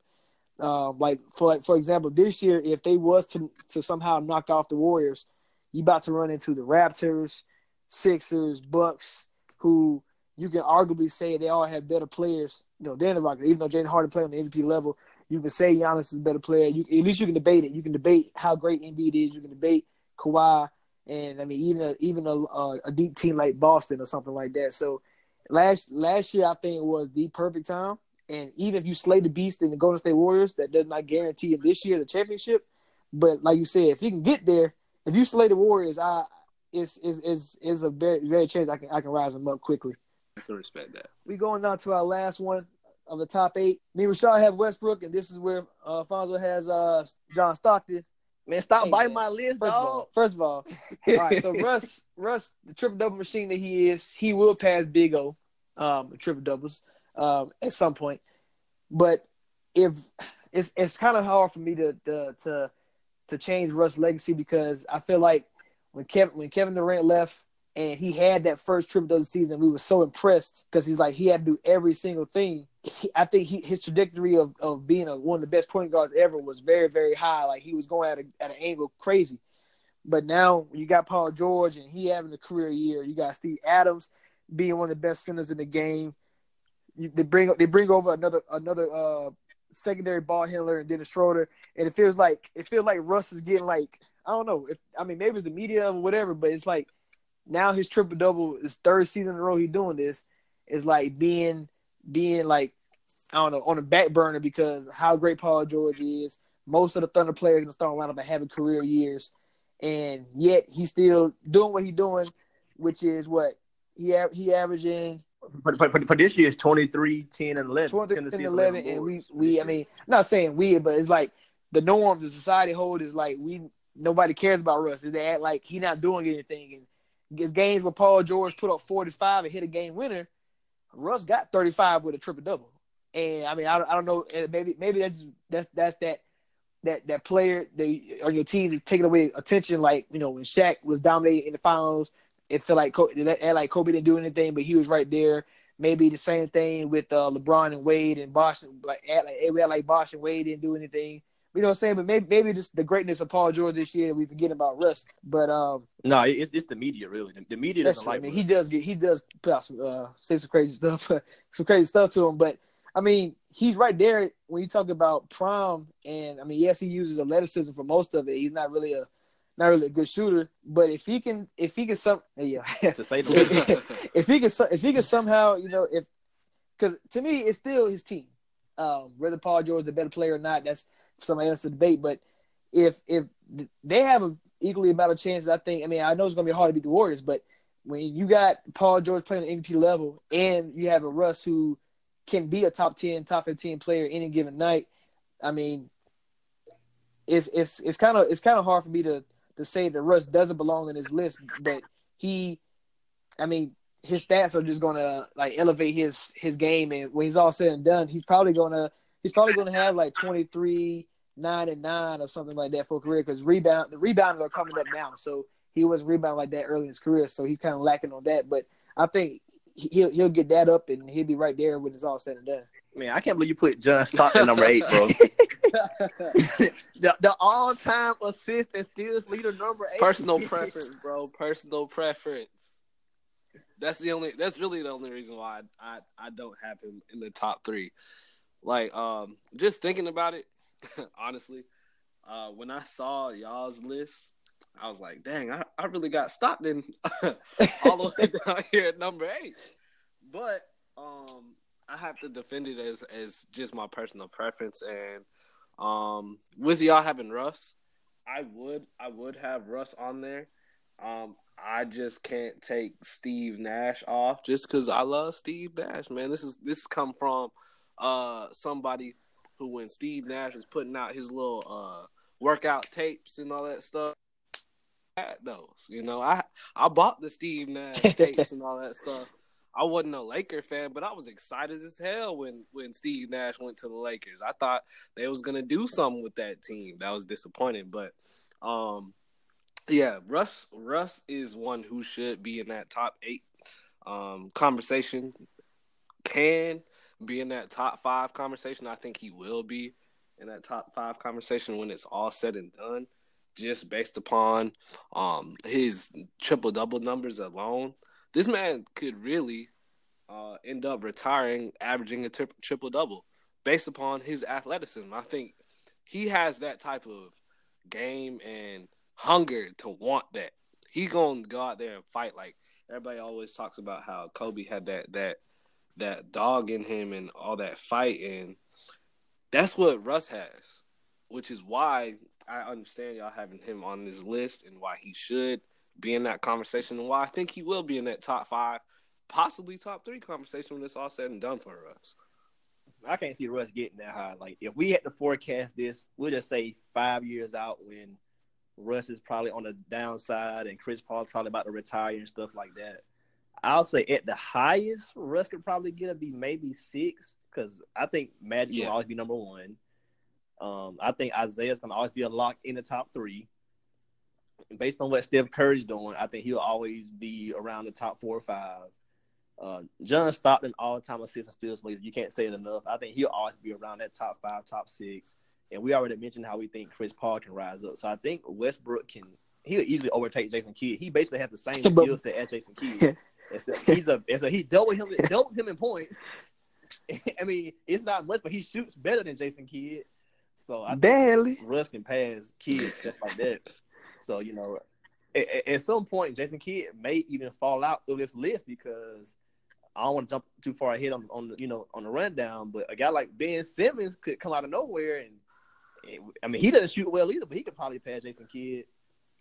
Um, like for like for example, this year if they was to to somehow knock off the Warriors, you about to run into the Raptors, Sixers, Bucks, who you can arguably say they all have better players, you know, than the Rockets. Even though James Harden played on the MVP level, you can say Giannis is a better player. You at least you can debate it. You can debate how great Embiid is. You can debate Kawhi, and I mean even a, even a, a, deep team like Boston or something like that. So last last year I think was the perfect time. And even if you slay the beast in the Golden State Warriors, that does not guarantee him this year the championship. But like you said, if you can get there, if you slay the Warriors, I it's is is is a very very chance I can I can rise them up quickly. I can respect that. We going down to our last one of the top eight. Me and Rashad have Westbrook, and this is where uh, Fonzo has uh, John Stockton. Man, stop Hey, biting man. my list, First of dog. all, first of all, all right. So Russ, Russ, the triple double machine that he is, he will pass Big O, um, triple doubles, um, at some point. But if it's it's kind of hard for me to to to to change Russ' legacy because I feel like when Kevin when Kevin Durant left and he had that first triple double season, we were so impressed because he's like he had to do every single thing. He, I think he, his trajectory of, of being a, one of the best point guards ever was very very high. Like he was going at a, at an angle crazy. But now you got Paul George and he having a career year. You got Steve Adams being one of the best centers in the game. You, they bring they bring over another another uh, secondary ball handler and Dennis Schroeder, and it feels like it feels like Russ is getting like I don't know if I mean maybe it's the media or whatever, but it's like now his triple double is third season in a row he doing this is like being being like I don't know on the back burner because how great Paul George is. Most of the Thunder players in the starting lineup are having career years, and yet he's still doing what he's doing, which is what he he averaging For, for, for, for this year, is 23, 10, and 11. 20 Tennessee and is 11, and we we I mean I'm not saying we, but it's like the norm the society hold is like we nobody cares about Russ. They act like he not doing anything. And his games where Paul George put up 45 and hit a game winner, Russ got 35 with a triple double. And I mean I, I don't know eh, maybe maybe that's that's that's that that that player they on your team is taking away attention like you know when Shaq was dominating in the finals. It felt like Kobe, like Kobe didn't do anything, but he was right there. Maybe the same thing with uh, LeBron and Wade and Boston. Like, act like act like Bosh and Wade didn't do anything. You know what I'm saying? But maybe maybe just the greatness of Paul George this year, we forget about Russ. But um, No, it's, it's the media, really. The, the media doesn't true. I like mean, he does get he does put out some uh, say some crazy stuff, some crazy stuff to him. But I mean, he's right there when you talk about prime. And I mean, yes, he uses athleticism for most of it. He's not really a not really a good shooter. But if he can, if he can some, yeah, to say the if he can, if he can somehow, you know, if because to me it's still his team. Um, whether Paul George is the better player or not, that's somebody else to debate. But if if they have a equally amount of chances, I think. I mean, I know it's to be hard to beat the Warriors, but when you got Paul George playing at MVP level and you have a Russ who can be a top ten, top fifteen player any given night, I mean, it's it's it's kind of it's kind of hard for me to to say that Russ doesn't belong in this list, but he, I mean, his stats are just gonna like elevate his his game, and when he's all said and done, he's probably gonna he's probably gonna have like twenty three nine and nine or something like that for a career because rebound the rebounds are coming up now. So he was rebound like that early in his career, so he's kind of lacking on that. But I think he'll he'll get that up and he'll be right there when it's all said and done. Man, I can't believe you put John Stockton number eight, bro. the, the all time assist and steals leader number eight. Personal preference, bro. Personal preference. That's the only. That's really the only reason why I, I I don't have him in the top three. Like um, just thinking about it, honestly, uh, when I saw y'all's list, I was like, dang, I, I really got stopped in all the way down here at number eight. But um, I have to defend it as as just my personal preference. And um, with y'all having Russ, I would I would have Russ on there. Um, I just can't take Steve Nash off just because I love Steve Nash, man. This is this come from uh somebody who when Steve Nash was putting out his little uh workout tapes and all that stuff had those. You know, I I bought the Steve Nash tapes and all that stuff. I wasn't a Laker fan, but I was excited as hell when when Steve Nash went to the Lakers. I thought they was gonna do something with that team. That was disappointing, but um, yeah, Russ Russ is one who should be in that top eight um conversation. Can be in that top five conversation. I think he will be in that top five conversation when it's all said and done, just based upon um, his triple double numbers alone. This man could really uh, end up retiring, averaging a tri- triple double based upon his athleticism. I think he has that type of game and hunger to want that. He gonna go out there and fight like everybody always talks about how Kobe had that that that dog in him and all that fight and that's what Russ has, which is why I understand y'all having him on this list and why he should be in that conversation and why I think he will be in that top five, possibly top three conversation when it's all said and done for Russ. I can't see Russ getting that high. Like if we had to forecast this, we'll just say five years out when Russ is probably on the downside and Chris Paul's probably about to retire and stuff like that. I'll say at the highest, Russ could probably get to be maybe six because I think Magic Yeah. will always be number one. Um, I think Isiah's gonna always be a lock in the top three. Based on what Steph Curry's doing, I think he'll always be around the top four or five. Uh, John Stockton, all-time assist and steals leader. You can't say it enough. I think he'll always be around that top five, top six. And we already mentioned how we think Chris Paul can rise up. So I think Westbrook can. He'll easily overtake Jason Kidd. He basically has the same But- skill set as Jason Kidd. It's a- he's a, it's a he double him doubles him in points. I mean, it's not much, but he shoots better than Jason Kidd. So I think Barely. Russ can pass Kidd stuff like that. So you know, at, at- some point, Jason Kidd may even fall out of this list because I don't want to jump too far ahead on on the, you know on the rundown. But a guy like Ben Simmons could come out of nowhere and. and, I mean, he doesn't shoot well either, but he could probably pass Jason Kidd.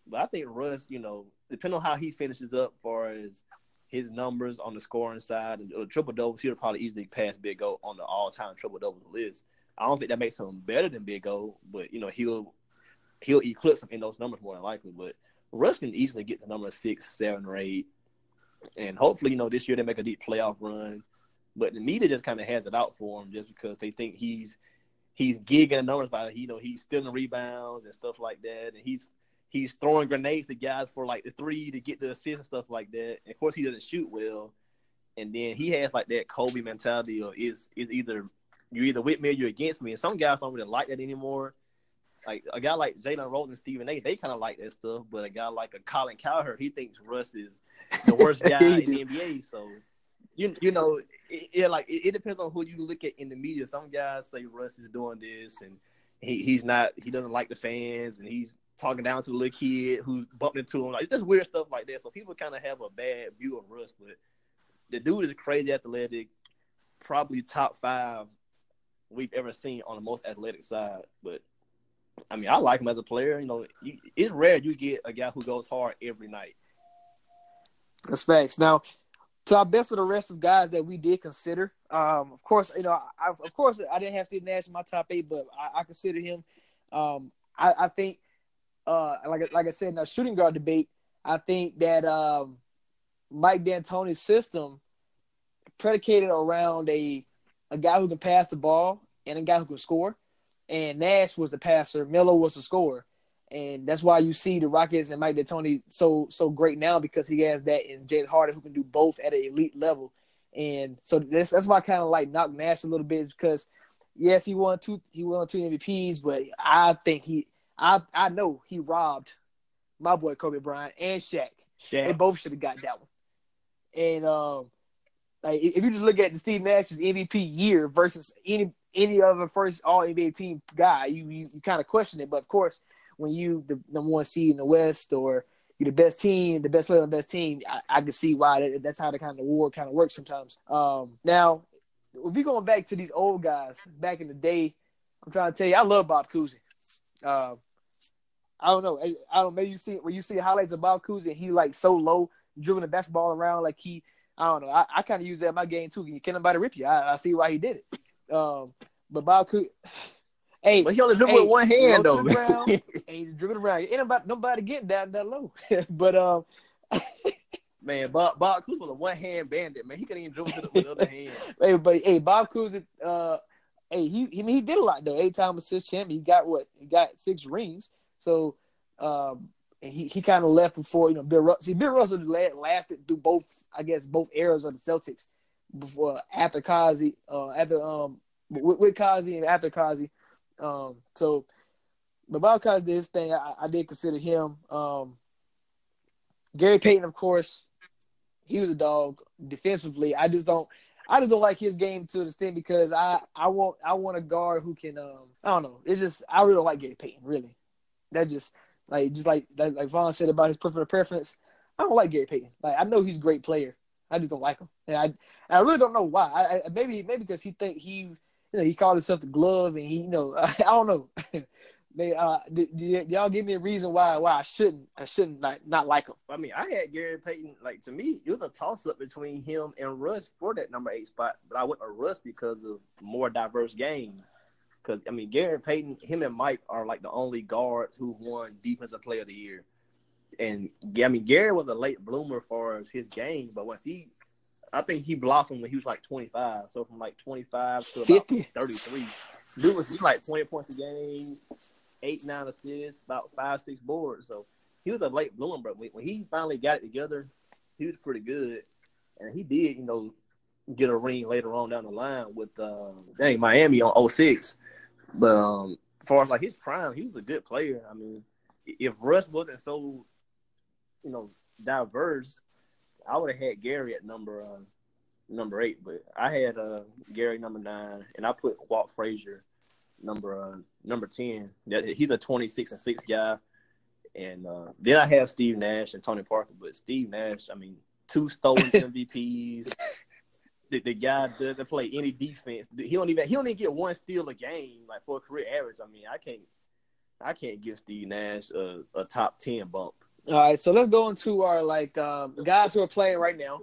But I think Russ, you know, depending on how he finishes up, far as his numbers on the scoring side and uh, triple doubles, he'll probably easily pass Big O on the all-time triple doubles list. I don't think that makes him better than Big O, but you know he'll he'll eclipse him in those numbers more than likely. But Russ can easily get to number six, seven, or eight, and hopefully you know this year they make a deep playoff run. But the media just kind of has it out for him just because they think he's he's gigging the numbers by you know he's stealing rebounds and stuff like that, and he's he's throwing grenades to guys for like the three to get the assist and stuff like that. And of course, he doesn't shoot well, and then he has like that Kobe mentality or is is either you're either with me or you're against me. And some guys don't really like that anymore. Like a guy like Jalen Rose and Stephen A, they kind of like that stuff. But a guy like a Colin Cowherd, he thinks Russ is the worst guy in the. NBA. So you you know, it, it like it, it depends on who you look at in the media. Some guys say Russ is doing this and he, he's not he doesn't like the fans and he's talking down to the little kid who's bumping into him. Like just weird stuff like that. So people kind of have a bad view of Russ, but the dude is crazy athletic, probably top five we've ever seen on the most athletic side. But I mean, I like him as a player. You know, you, it's rare you get a guy who goes hard every night. That's facts. Now, to our best of the rest of guys that we did consider, um, of course, you know, I, of course, I didn't have to Nash in my top eight, but I, I consider him. Um, I, I, think, uh, like like I said in our shooting guard debate, I think that um, Mike D'Antoni's system predicated around a a guy who can pass the ball and a guy who can score. And Nash was the passer, Melo was the scorer. And that's why you see the Rockets and Mike D'Antoni so so great now because he has that in James Harden who can do both at an elite level. And so that's that's why I kind of like knock Nash a little bit because yes, he won two he won two MVPs, but I think he I I know he robbed my boy Kobe Bryant and Shaq. Shaq. They both should have got that one. And um like if you just look at the Steve Nash's MVP year versus any any other first All NBA team guy, you you, you kind of question it. But of course, when you the number one seed in the West or you're the best team, the best player on the best team, I, I can see why that, that's how the kind of award kind of works sometimes. Um, now, if we going back to these old guys back in the day, I'm trying to tell you, I love Bob Cousy. Uh, I don't know. I, I don't. Maybe you see when you see highlights of Bob Cousy, he like so low, dribbling the basketball around like he I don't know. I, I kind of use that in my game too. You Can nobody rip you? I, I see why he did it. Um, but Bob could. Hey, but he only dribble hey, with one hand though. Around, and he's dribbling around. Ain't nobody, nobody getting down that low. but um, man, Bob Bob Cousy was a one hand bandit. Man, he couldn't even dribble with the other hand. Hey, but hey, Bob Cousy, uh, hey, he he mean he did a lot though. Eight time assist champion. He got what? He got six rings. So um, and he, he kind of left before you know Bill Russell. See, Bill Russell lasted through both, I guess, both eras of the Celtics before after Cousy, uh, after um with, with Cousy and after Cousy. Um, so, but Bob did his thing. I, I did consider him. Um, Gary Payton, of course, he was a dog defensively. I just don't. I just don't like his game to the extent because I, I want I want a guard who can um I don't know. It's just I really don't like Gary Payton, really. That just like just like like Vaughn said about his preferred preference, I don't like Gary Payton. Like I know he's a great player. I just don't like him. And I I really don't know why. I, I maybe maybe because he think he you know he called himself the glove and he you know I, I don't know. They, uh, d- d- y'all give me a reason why why I shouldn't I shouldn't not, not like him. I mean, I had Gary Payton like to me it was a toss up between him and Russ for that number eight spot, but I went to Russ because of more diverse games. Because I mean, Gary Payton, him and Mike are like the only guards who won Defensive Player of the Year. And I mean, Gary was a late bloomer for his game, but once he, I think he blossomed when he was like 25. So from like 25 to 50. 33, dude was like 20 points a game, eight nine assists, about five six boards. So he was a late bloomer, but when, when he finally got it together, he was pretty good, and he did, you know, get a ring later on down the line with uh, dang Miami on 06. But um, as far as like his prime, he was a good player. I mean, if Russ wasn't so, you know, diverse, I would have had Gary at number uh, number eight. But I had uh, Gary number nine, and I put Walt Frazier number uh, number ten. That he's a twenty six and six guy. And uh, then I have Steve Nash and Tony Parker. But Steve Nash, I mean, two stolen MVPs, the, the guy doesn't play any defense. He don't even he don't even get one steal a game like for a career average. I mean, I can't I can't give Steve Nash a, a top ten bump. All right, so let's go into our like um, guys who are playing right now,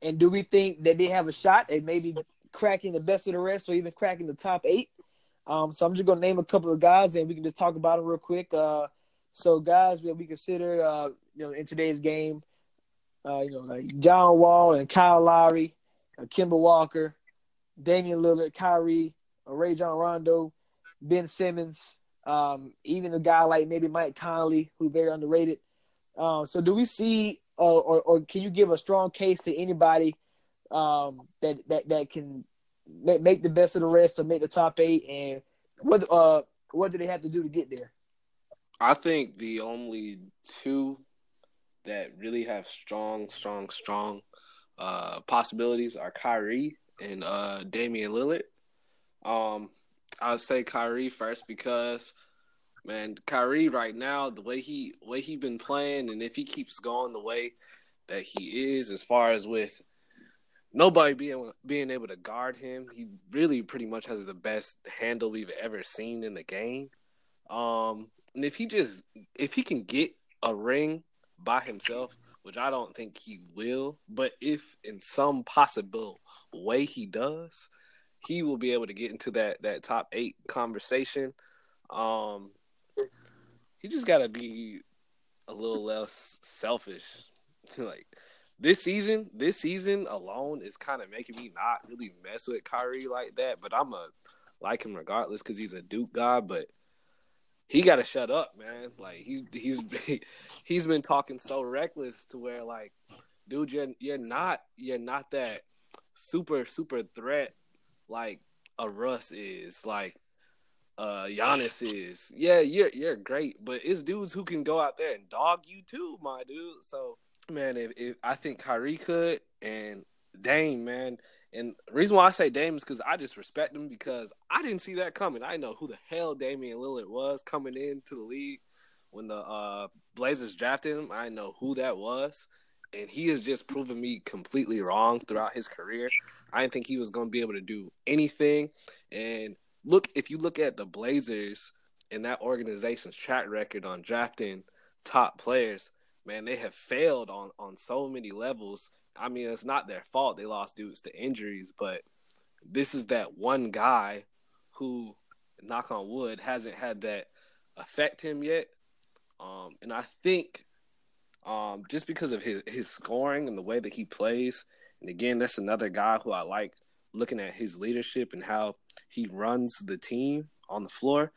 and do we think that they have a shot at maybe cracking the best of the rest, or even cracking the top eight? Um, so I'm just gonna name a couple of guys, and we can just talk about them real quick. Uh, so guys we consider, uh, you know, in today's game, uh, you know, like John Wall and Kyle Lowry, uh, Kemba Walker, Damian Lillard, Kyrie, uh, Rajon Rondo, Ben Simmons, um, even a guy like maybe Mike Conley, who's very underrated. Uh, so, do we see, uh, or, or can you give a strong case to anybody um, that that that can make the best of the rest or make the top eight? And what uh, what do they have to do to get there? I think the only two that really have strong, strong, strong uh, possibilities are Kyrie and uh, Damian Lillard. Um, I'll say Kyrie first because, man, Kyrie right now, the way he way he been playing, and if he keeps going the way that he is, as far as with nobody being being able to guard him. He really pretty much has the best handle we've ever seen in the game. Um, and if he just if he can get a ring by himself, which I don't think he will, but if in some possible way he does, he will be able to get into that that top eight conversation. Um, he just got to be a little less selfish. like this season, this season alone is kind of making me not really mess with Kyrie like that. But I'm a like him regardless because he's a Duke guy. But he got to shut up, man. Like he he's he's been talking so reckless to where like, dude, you're you're not you're not that super super threat like a Russ is like uh Giannis is. Yeah, you're you're great, but it's dudes who can go out there and dog you too, my dude. So man, if, if I think Kyrie could and Dame, man, and reason why I say Dame is because I just respect him because I didn't see that coming. I know who the hell Damian Lillard was coming into the league when the uh, Blazers drafted him. I know who that was, and he has just proven me completely wrong throughout his career. I didn't think he was going to be able to do anything. And look, if you look at the Blazers and that organization's track record on drafting top players, man, they have failed on on so many levels. I mean, it's not their fault they lost dudes to injuries, but this is that one guy who, knock on wood, hasn't had that affect him yet. Um, and I think um, just because of his his scoring and the way that he plays, and again, that's another guy who I like looking at his leadership and how he runs the team on the floor.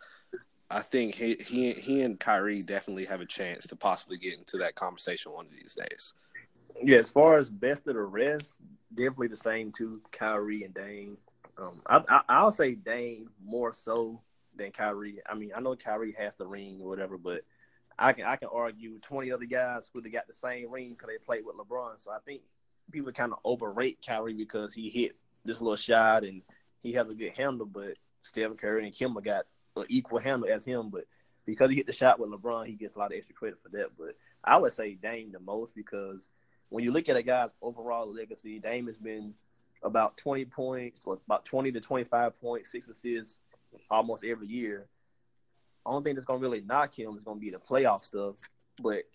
I think he he he and Kyrie definitely have a chance to possibly get into that conversation one of these days. Yeah, as far as best of the rest, definitely the same two, Kyrie and Dame. Um, I, I will say Dame more so than Kyrie. I mean, I know Kyrie has the ring or whatever, but I can I can argue twenty other guys would have got the same ring because they played with LeBron. So I think people kind of overrate Kyrie because he hit this little shot and he has a good handle, but Stephen Curry and Kemba got an equal handle as him, but because he hit the shot with LeBron, he gets a lot of extra credit for that. But I would say Dame the most because when you look at a guy's overall legacy, Dame has been about 20 points, or about 20 to 25 points, six assists almost every year. Only thing that's gonna really knock him is gonna be the playoff stuff. But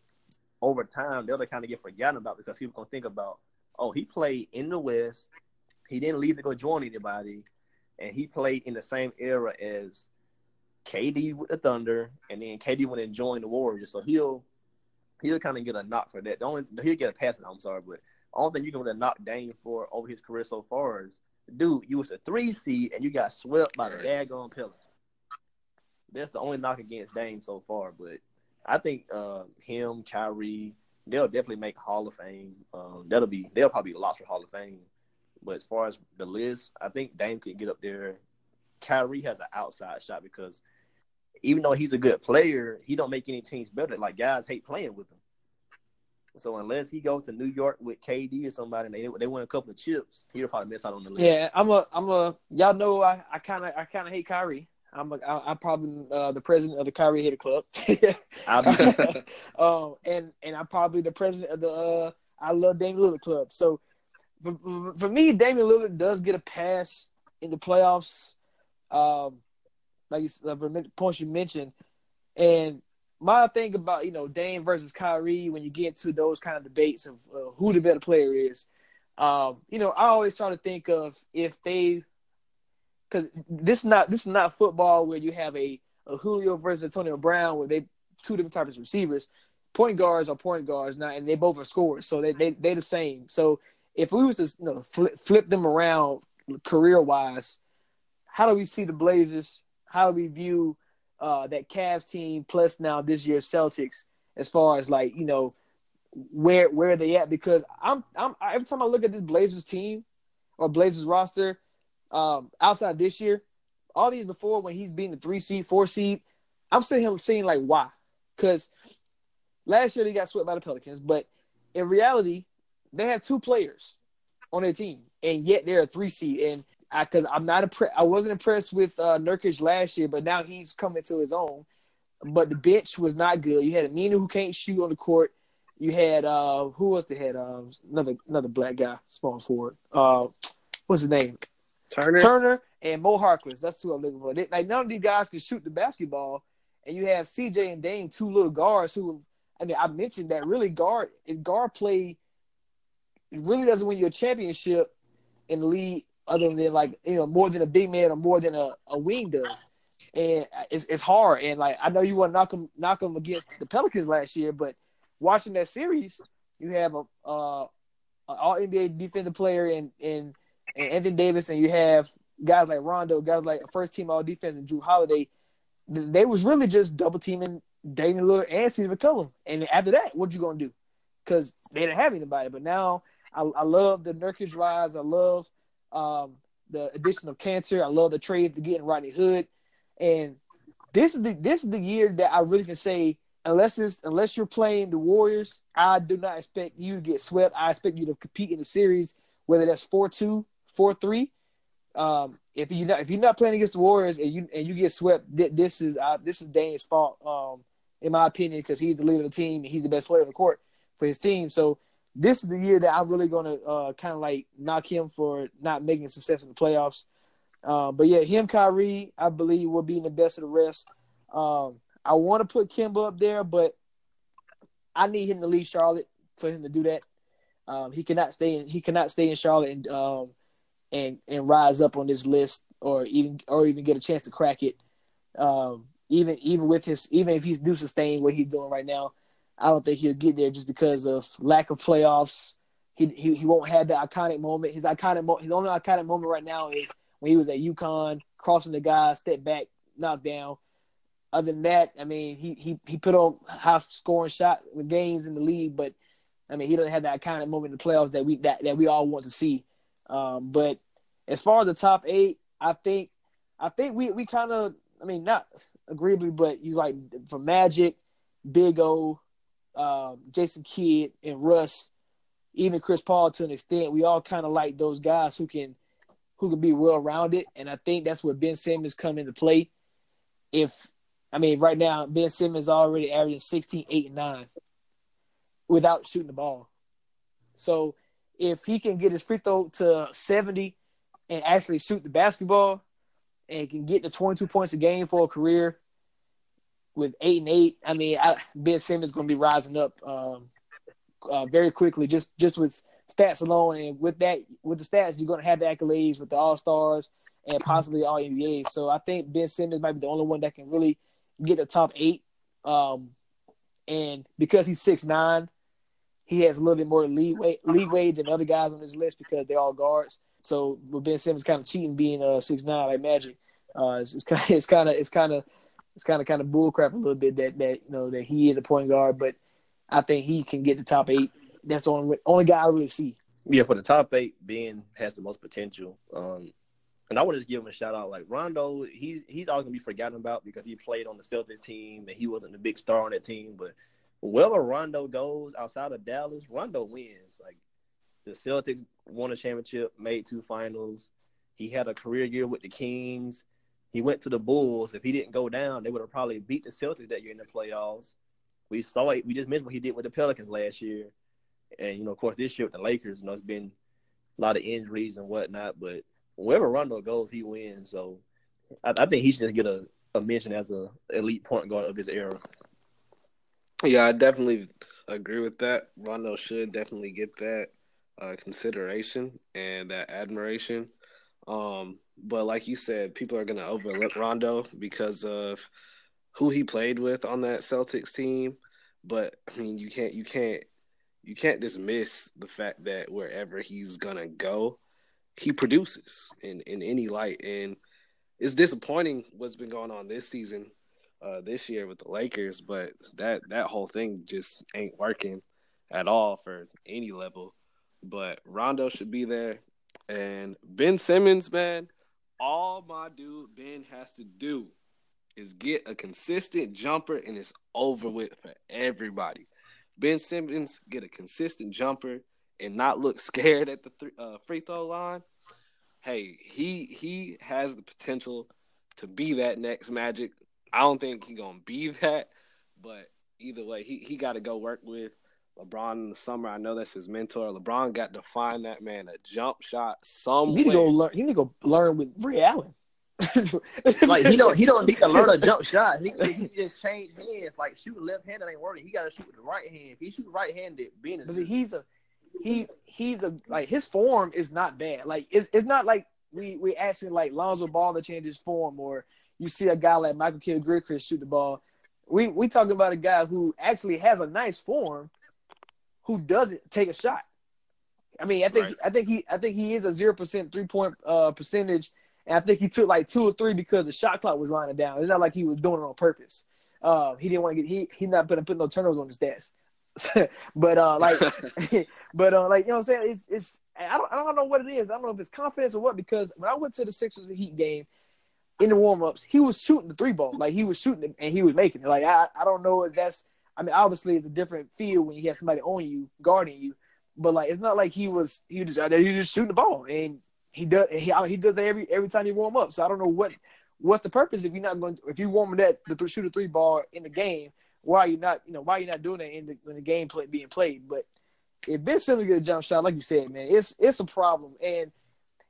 over time, they'll kind of get forgotten about because people gonna think about, oh, he played in the West, he didn't leave to go join anybody, and he played in the same era as KD with the Thunder, and then KD went and joined the Warriors. So he'll he'll kind of get a knock for that. The only he'll get a pass. I'm sorry, but the only thing you can really knock Dame for over his career so far is, dude, you was a three seed and you got swept by the daggone Pelicans. That's the only knock against Dame so far. But I think uh, him, Kyrie, they'll definitely make Hall of Fame. Um, that'll be they'll probably be lost for Hall of Fame. But as far as the list, I think Dame could get up there. Kyrie has an outside shot because even though he's a good player, he don't make any teams better. Like guys hate playing with him. So unless he goes to New York with KD or somebody and they they win a couple of chips, he'll probably miss out on the list. Yeah, I'm a I'm a y'all know I I kind of I kind of hate Kyrie. I'm a, I, I'm probably uh, the president of the Kyrie Hater Club. um, and and I'm probably the president of the uh, I love Damian Lillard Club. So for, for me, Damian Lillard does get a pass in the playoffs. Um, like the points you mentioned, and my thing about you know Dame versus Kyrie when you get into those kind of debates of uh, who the better player is, um, you know I always try to think of if they, because this not this is not football where you have a, a Julio versus Antonio Brown where they two different types of receivers. Point guards are point guards now, and they both are scorers, so they they they the same. So if we was to you know, flip, flip them around career wise, how do we see the Blazers? How do we view uh, that Cavs team plus now this year's Celtics as far as like you know where where are they at? Because I'm I'm every time I look at this Blazers team or Blazers roster, um, outside this year, all these before when he's being the three seed, four seed, I'm seeing him saying like why? Because last year they got swept by the Pelicans, but in reality, they have two players on their team, and yet they're a three seed. And because I'm not impressed, I wasn't impressed with uh, Nurkic last year, but now he's coming to his own. But the bench was not good. You had a Nina who can't shoot on the court. You had uh, who was the head? Um, another another black guy, small forward. Uh, what's his name? Turner. Turner and Mo Harkless. That's who I'm looking for. They, like none of these guys can shoot the basketball, and you have CJ and Dame, two little guards who. I mean, I mentioned that really guard guard play really doesn't win you a championship in the league other than like you know more than a big man or more than a, a wing does, and it's it's hard. And like I know you want to knock them knock them against the Pelicans last year, but watching that series, you have a uh, an All NBA defensive player and and Anthony Davis, and you have guys like Rondo, guys like first team All Defense and Jrue Holiday. They was really just double teaming Damian Lillard and Steve McCollum. And after that, what you gonna do? Because they didn't have anybody. But now I, I love the Nurkic rise. I love um, the addition of Kanter. I love the trade to getting Rodney Hood. And this is the this is the year that I really can say unless it's unless you're playing the Warriors, I do not expect you to get swept. I expect you to compete in the series, whether that's four two, four three. Um, if you're not if you're not playing against the Warriors and you and you get swept, this is uh, this is Dame's fault, um, in my opinion, because he's the leader of the team and he's the best player on the court for his team. So this is the year that I'm really gonna uh, kind of like knock him for not making success in the playoffs. Uh, but yeah, him, Kyrie, I believe will be in the best of the rest. Um, I want to put Kemba up there, but I need him to leave Charlotte for him to do that. Um, he cannot stay in. He cannot stay in Charlotte and um, and and rise up on this list, or even or even get a chance to crack it. Um, even even with his even if he's do sustain what he's doing right now, I don't think he'll get there just because of lack of playoffs. He he, he won't have the iconic moment. His iconic mo- his only iconic moment right now is when he was at UConn, crossing the guy, step back, knock down. Other than that, I mean, he he he put on high scoring shot games in the league, but I mean, he doesn't have that kind of moment in the playoffs that we that, that we all want to see. Um, but as far as the top eight, I think I think we we kind of I mean not agreeably, but you like for Magic, Big O, um, Jason Kidd, and Russ, even Chris Paul to an extent, we all kind of like those guys who can who can be well rounded, and I think that's where Ben Simmons come into play. If I mean, right now, Ben Simmons already averaging 16, 8, and 9 without shooting the ball. So if he can get his free throw to 70 and actually shoot the basketball and can get the 22 points a game for a career with 8 and 8, I mean, I, Ben Simmons is going to be rising up um, uh, very quickly just, just with stats alone. And with that, with the stats, you're going to have the accolades with the All Stars and possibly All NBAs. So I think Ben Simmons might be the only one that can really – get the top eight. Um, and because he's six nine, he has a little bit more leeway leeway than other guys on this list because they're all guards. So with Ben Simmons kind of cheating being uh six nine like Magic, uh, it's, kind it's kind of it's kind of it's kind of kind of bullcrap a little bit that that you know that he is a point guard, but I think he can get the top eight. That's the only only guy I really see. Yeah, for the top eight, Ben has the most potential. Um, and I want to just give him a shout out. Like Rondo, he's he's always gonna be forgotten about because he played on the Celtics team and he wasn't the big star on that team. But wherever Rondo goes outside of Dallas, Rondo wins. Like the Celtics won a championship, made two finals. He had a career year with the Kings. He went to the Bulls. If he didn't go down, they would have probably beat the Celtics that year in the playoffs. We saw it. We just mentioned what he did with the Pelicans last year, and you know, of course, this year with the Lakers. You know, it's been a lot of injuries and whatnot, but wherever Rondo goes, he wins. So I, I think he should just get a, a mention as a elite point guard of his era. Yeah, I definitely agree with that. Rondo should definitely get that uh, consideration and that admiration. Um, but like you said, people are going to overlook Rondo because of who he played with on that Celtics team. But I mean, you can't you can't you can't dismiss the fact that wherever he's gonna go, he produces in in any light, and it's disappointing what's been going on this season, uh, this year with the Lakers. But that that whole thing just ain't working at all for any level. But Rondo should be there, and Ben Simmons, man. All my dude Ben has to do is get a consistent jumper, and it's over with for everybody. Ben Simmons get a consistent jumper and not look scared at the th- uh, free throw line, hey, he he has the potential to be that next Magic. I don't think he's gonna be that, but either way, he he got to go work with LeBron in the summer. I know that's his mentor. LeBron got to find that man a jump shot somewhere. He need to go learn. He need to go learn with Ray Allen. like he don't he don't need to learn a jump shot. He, he just change hands. Like shooting left handed ain't working. He got to shoot with the right hand. If he shoot right handed, being But see, he's a he he's a like his form is not bad. Like it's it's not like we we asking like Lonzo Ball to change his form or you see a guy like Michael Kidd Gilchrist shoot the ball. We we talking about a guy who actually has a nice form, who doesn't take a shot. I mean, I think Right. I think he I think he is a zero percent three point uh percentage, and I think he took like two or three because the shot clock was running down. It's not like he was doing it on purpose. Uh, he didn't want to get he he not putting put no turnovers on his desk. but uh, like, but uh, like you know what I'm saying? It's it's I don't I don't know what it is. I don't know if it's confidence or what. Because when I went to the Sixers Heat game in the warm ups, he was shooting the three ball, like he was shooting it and he was making it. Like I I don't know if that's. I mean, obviously it's a different feel when you have somebody on you guarding you, but like it's not like he was he was just out there he was just shooting the ball and he does he he does that every every time he warm up. So I don't know what what's the purpose if you're not going to, if you're warming that the th- shoot a three ball in the game. Why are you not you know why are you not doing that in the when the game play, being played? But if Ben Simmons get a jump shot, like you said, man, it's it's a problem and.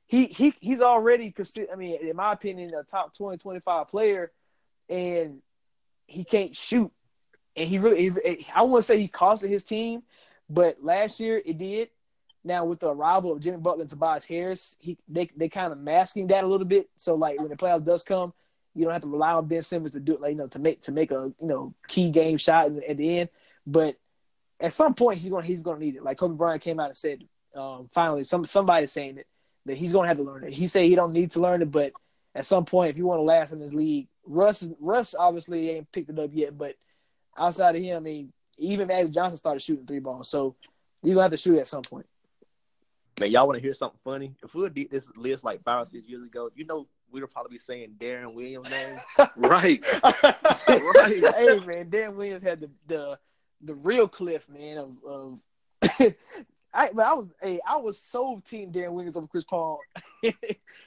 He, he he's already. I mean, in my opinion, a top 20, 25 player, and he can't shoot. And he really, he- I wouldn't say he costed his team, but last year it did. Now with the arrival of Jimmy Butler and Tobias Harris, he they they kind of masking that a little bit. So like when the playoff does come, you don't have to rely on Ben Simmons to do it, like you know, to make to make a you know key game shot at the- end. But at some point he's going he's going to need it. Like Kobe Bryant came out and said, um, finally, some somebody's saying it that he's going to have to learn it. He said he don't need to learn it, but at some point, if you want to last in this league, Russ Russ obviously ain't picked it up yet. But outside of him, I mean, even Magic Johnson started shooting three balls, so you're gonna have to shoot at some point. Man, y'all want to hear something funny? If we did this list like five or six years ago, you know we would probably be saying Deron Williams' name. right. right. Hey man, Deron Williams had the the the real cliff man of, of I but I was hey, I was so team Deron Williams over Chris Paul in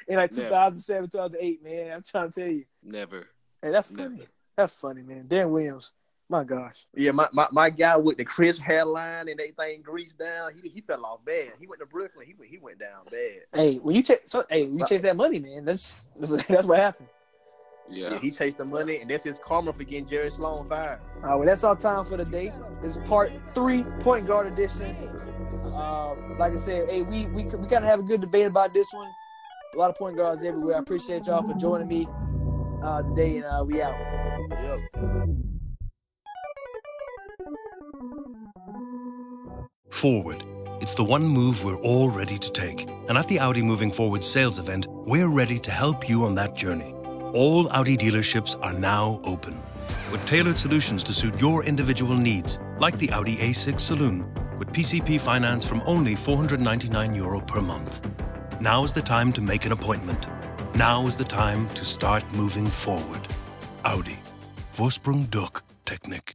like Never. 2007, 2008, man. I'm trying to tell you. Never. Hey, that's Never. funny. That's funny, man. Deron Williams. My gosh. Yeah, my, my, my guy with the crisp hairline and everything greased down, he he fell off bad. He went to Brooklyn, he went he went down bad. Hey, when you chase so hey, when you chase that money, man, that's that's, that's what happened. Yeah. Yeah, he chased the money, and that's his karma for getting Jerry Sloan fired. All right, well, that's our time for the day. This is part three, point guard edition. Um, like I said, hey, we we we gotta have a good debate about this one. A lot of point guards everywhere. I appreciate y'all for joining me uh, today, and uh, we out. Yep. Forward. It's the one move we're all ready to take. And at the Audi Moving Forward sales event, we're ready to help you on that journey. All Audi dealerships are now open. With tailored solutions to suit your individual needs, like the Audi A6 Saloon, with PCP finance from only 499 euro per month. Now is the time to make an appointment. Now is the time to start moving forward. Audi. Vorsprung durch Technik.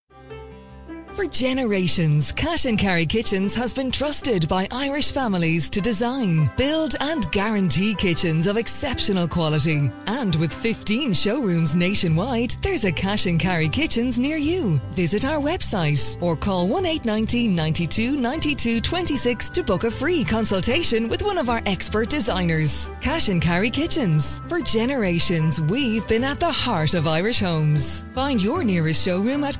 For generations, Cash and Carry Kitchens has been trusted by Irish families to design, build, and guarantee kitchens of exceptional quality. And with 15 showrooms nationwide, there's a Cash and Carry Kitchens near you. Visit our website or call 1 890 92 92 26 to book a free consultation with one of our expert designers. Cash and Carry Kitchens. For generations, we've been at the heart of Irish homes. Find your nearest showroom at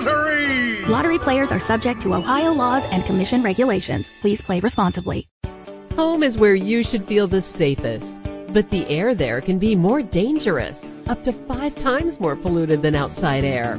Lottery! Lottery players are subject to Ohio laws and commission regulations. Please play responsibly. Home is where you should feel the safest, but the air there can be more dangerous, up to five times more polluted than outside air.